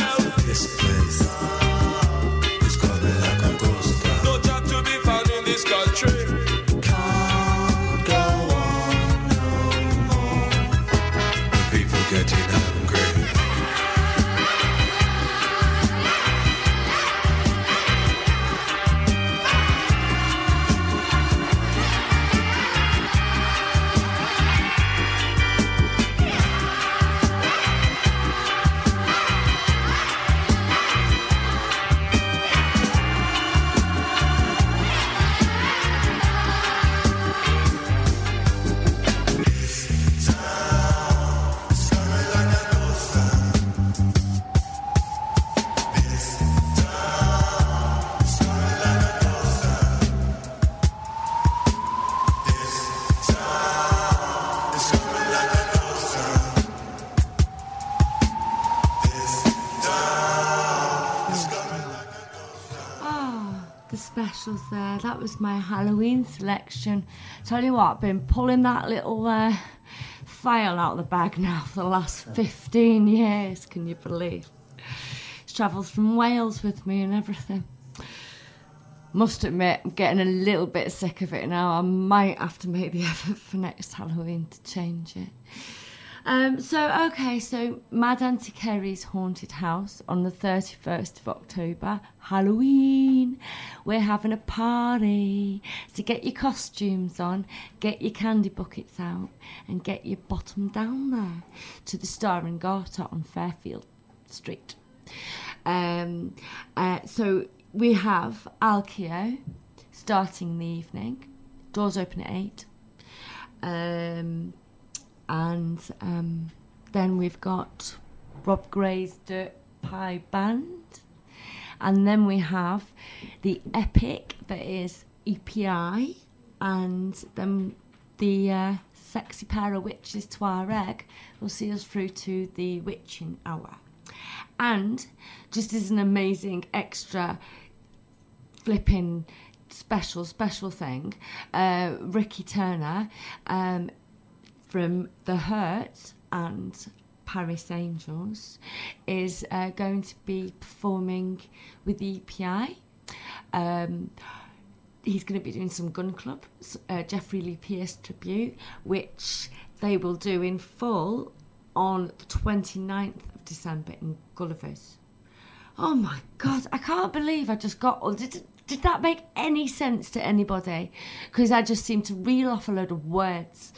On That was my Halloween selection. Tell you what, I've been pulling that little uh, file out of the bag now for the last 15 years. Can you believe? It's travelled from Wales with me and everything. Must admit, I'm getting a little bit sick of it now. I might have to make the effort for next Halloween to change it. Um, so, okay, so Mad Auntie Kerry's Haunted House on the 31st of October, Halloween. We're having a party. So get your costumes on, get your candy buckets out, and get your bottom down there to the Star and Garter on Fairfield Street. Um, uh, so we have Al Keogh starting the evening. Doors open at 8. Um, and um, then we've got Rob Gray's Dirt Pie Band, and then we have the epic that is EPI, and then the uh, sexy pair of witches Tuareg will see us through to the witching hour. And just as an amazing extra flipping special special thing, uh, Ricky Turner um, from The Hurt and Paris Angels is uh, going to be performing with EPI. Um, he's going to be doing some Gun Club, uh, Jeffrey Lee Pierce tribute, which they will do in full on the 29th of December in Gulliver's. Oh my god, I can't believe I just got all. Did, that make any sense to anybody? Because I just seemed to reel off a load of words.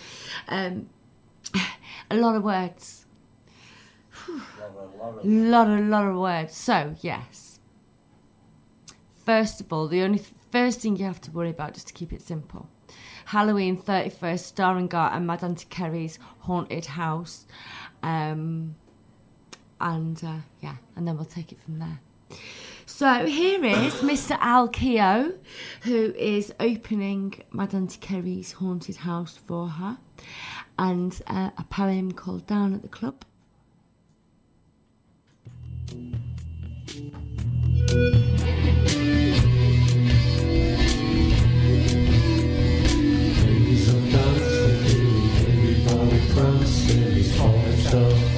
Um, a lot of words. lot of lot of words. So yes. First of all, the only first thing you have to worry about, just to keep it simple, Halloween thirty first, Star and Gar and Mad Auntie Kerry's haunted house, um, and uh, yeah, and then we'll take it from there. So here is Mr. Al Keogh, who is opening Mad Auntie Kerry's haunted house for her, and uh, a poem called Down at the Club. Everybody prancing, all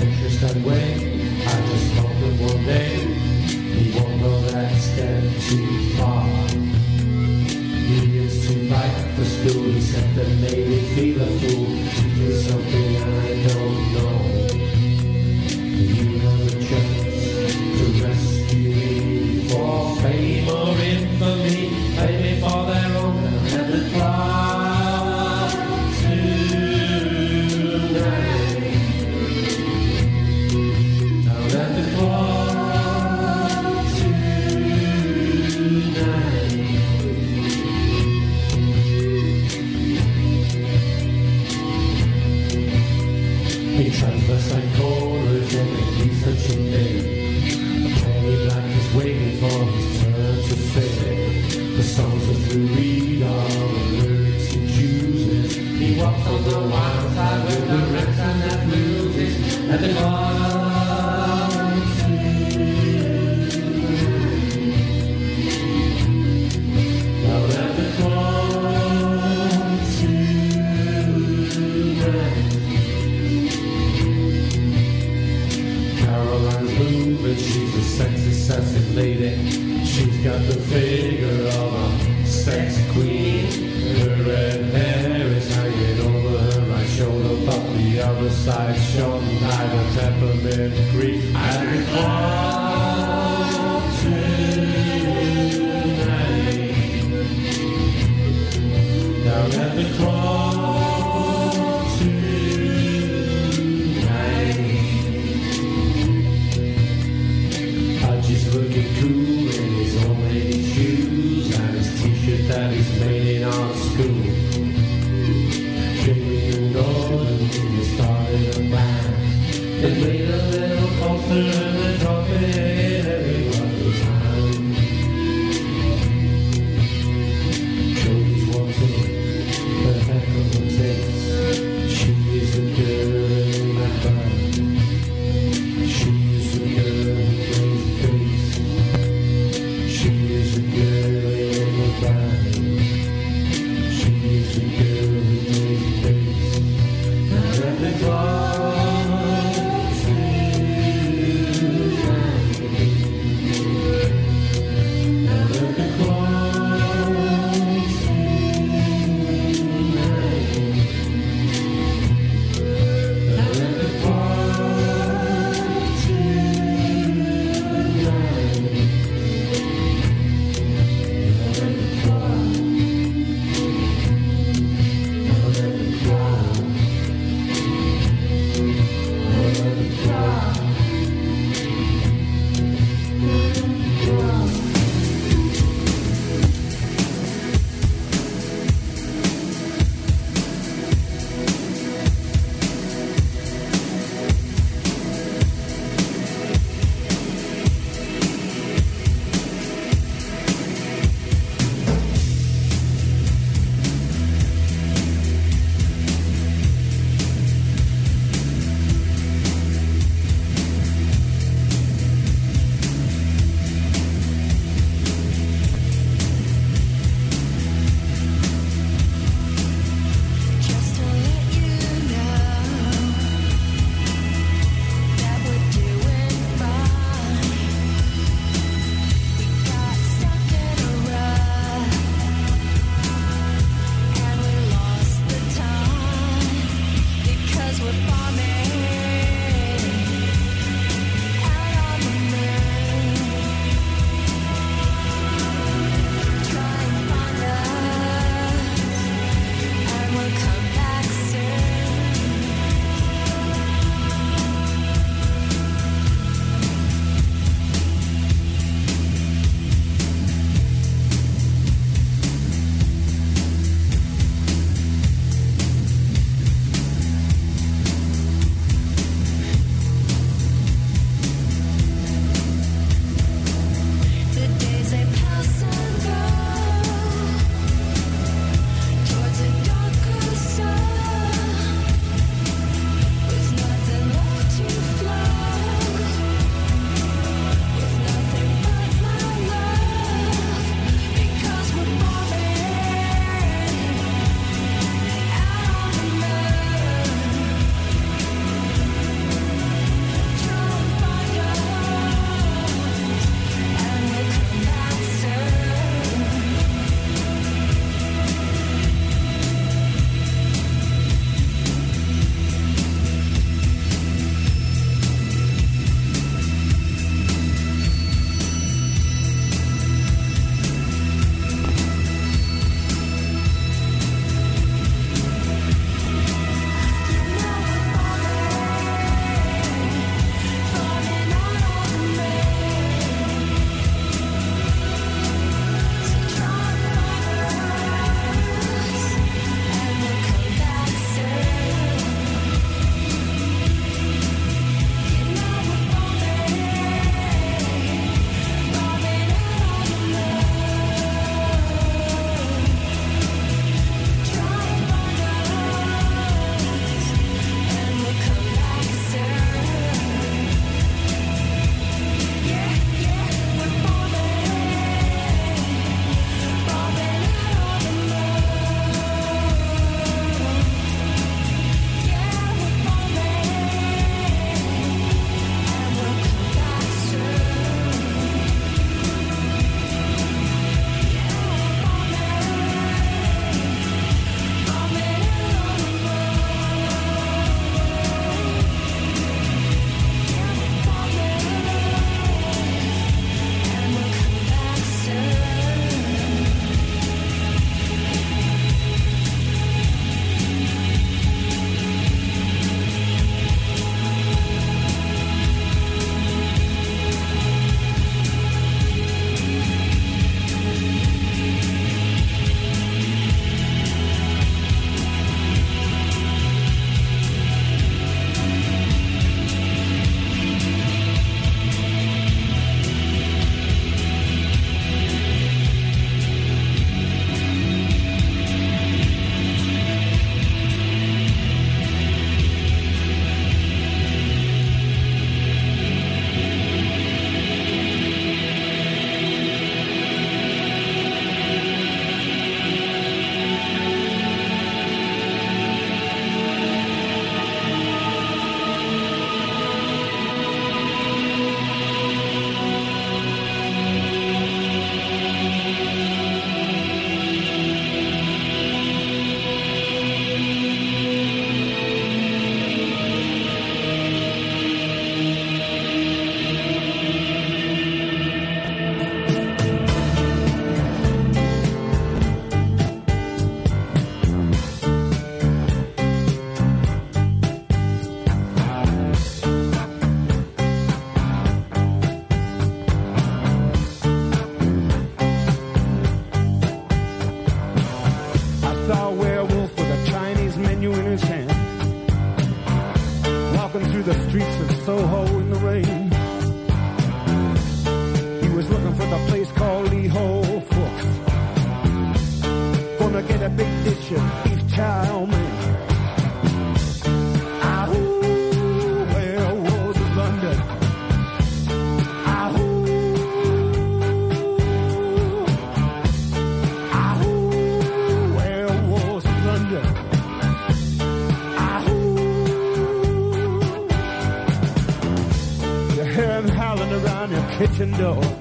He's that way. I just hope that one day he won't go that step too far. He is too light for school. He said that made me feel a fool. To do something I don't know. kitchen door.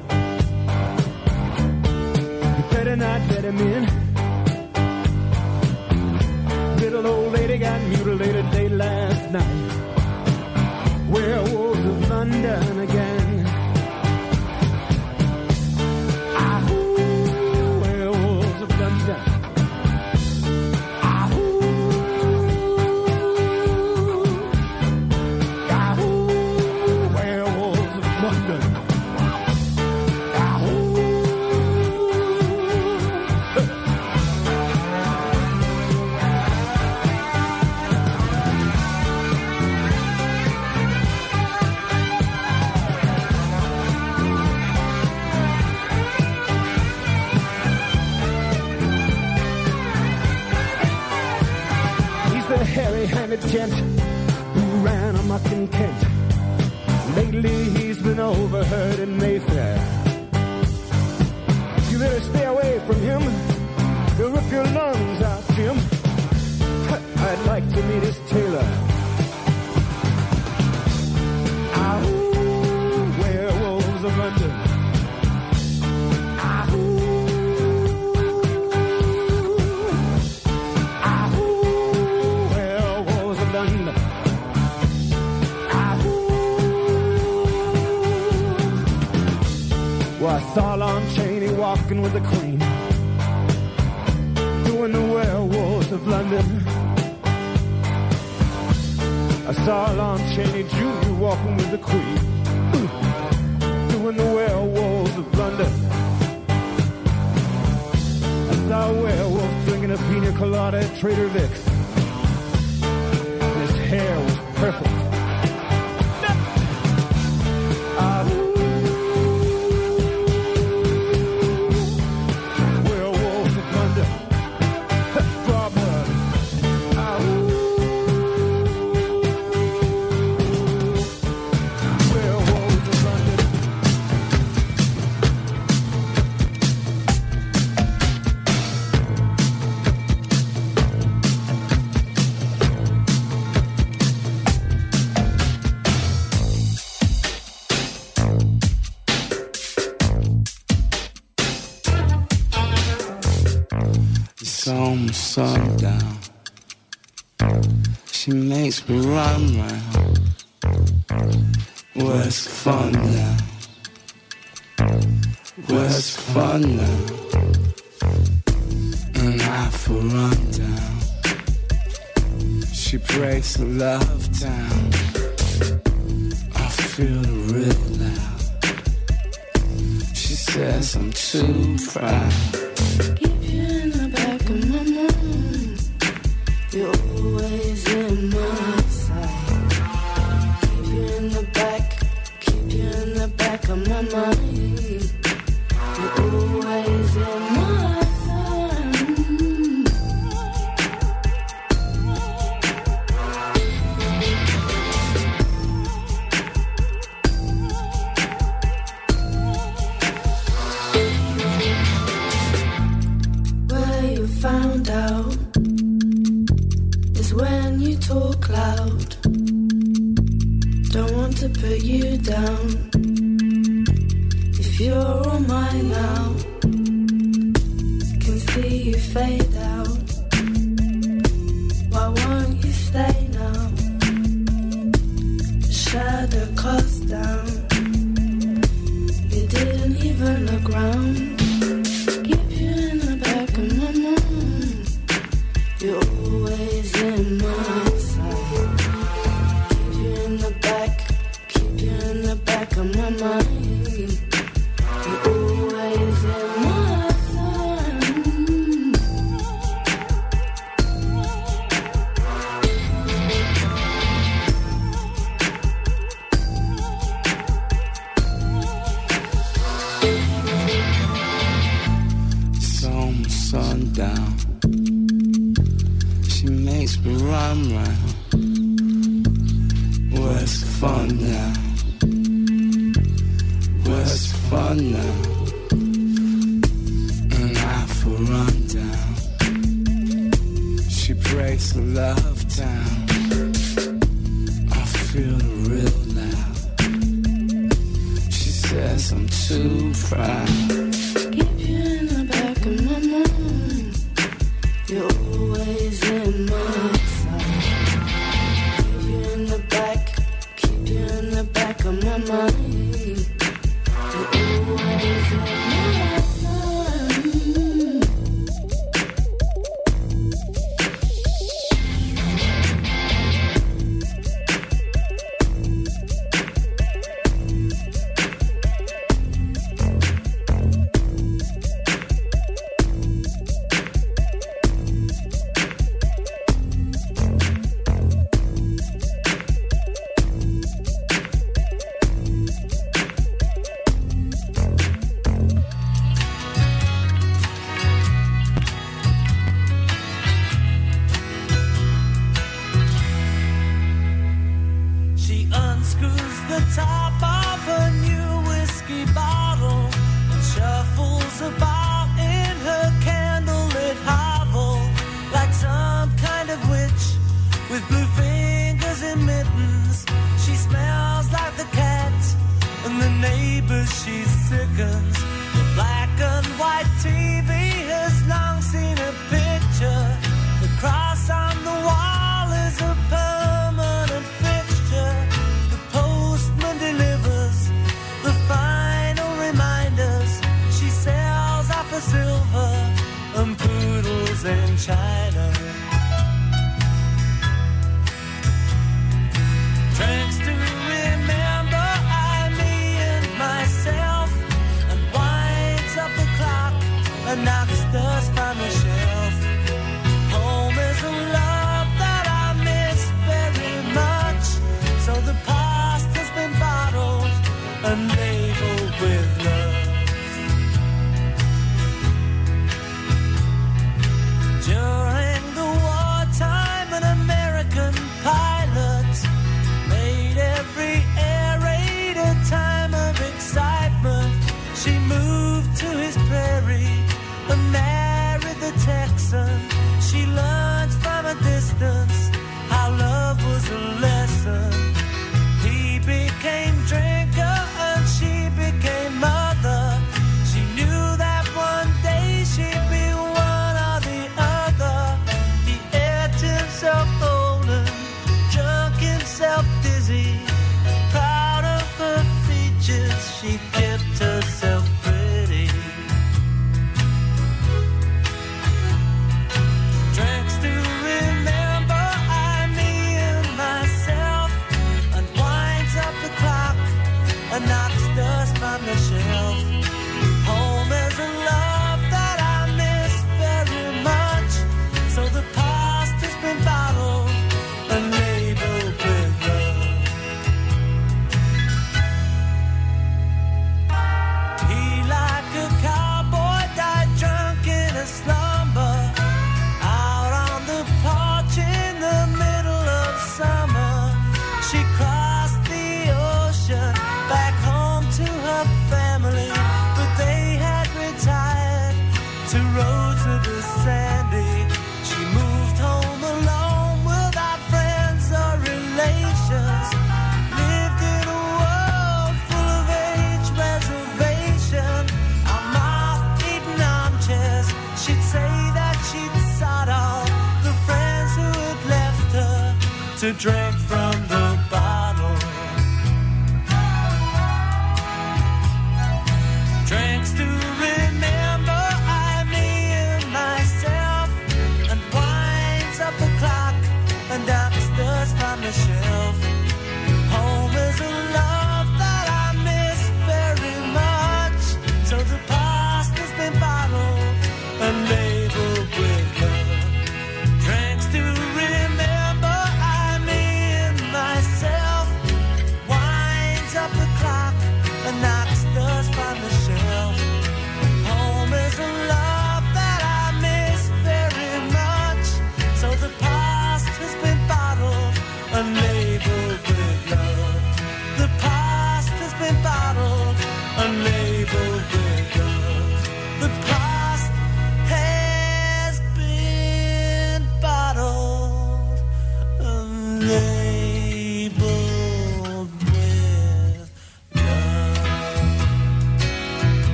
around my heart was fun now. Was fun now. And I for run down. She breaks the love down. I feel the real now. She says I'm too proud.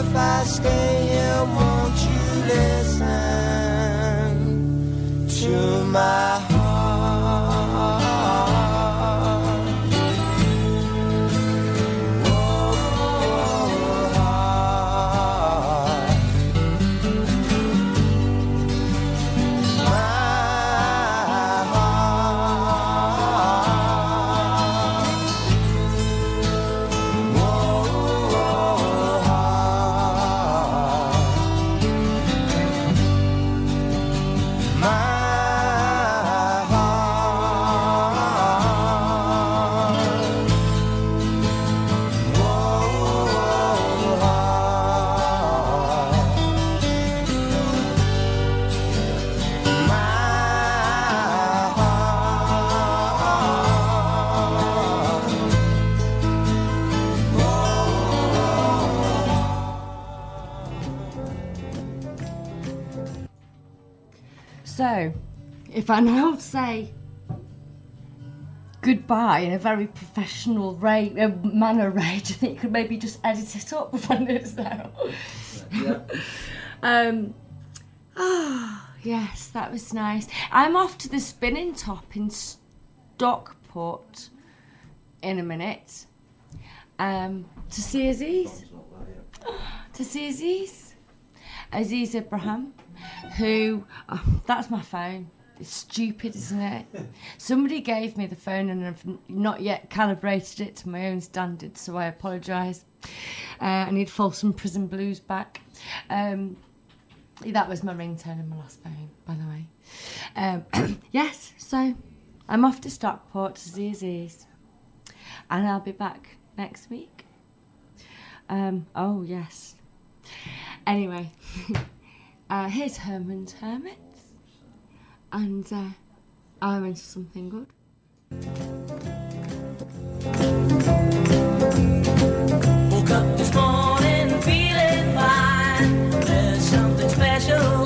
If I stay here, won't you listen to my heart? If I now say goodbye in a very professional Ray, uh, manner, Ray, do you think you could maybe just edit it up when it's now? Yeah. Um, ah, yes, that was nice. I'm off to the spinning top in Stockport in a minute um, to see Aziz. to see Aziz. Aziz Ibrahim, who, oh, that's my phone. It's stupid, isn't it? Somebody gave me the phone and I've not yet calibrated it to my own standards, so I apologise. Uh, I need Folsom Prison Blues back. Um, that was my ringtone and my last phone, by the way. Um, yes, so I'm off to Stockport to see Aziz, and I'll be back next week. Um, oh, yes. Anyway, uh, here's Herman's Hermit and uh, I'm into something good. Woke up this morning feeling fine. There's something special.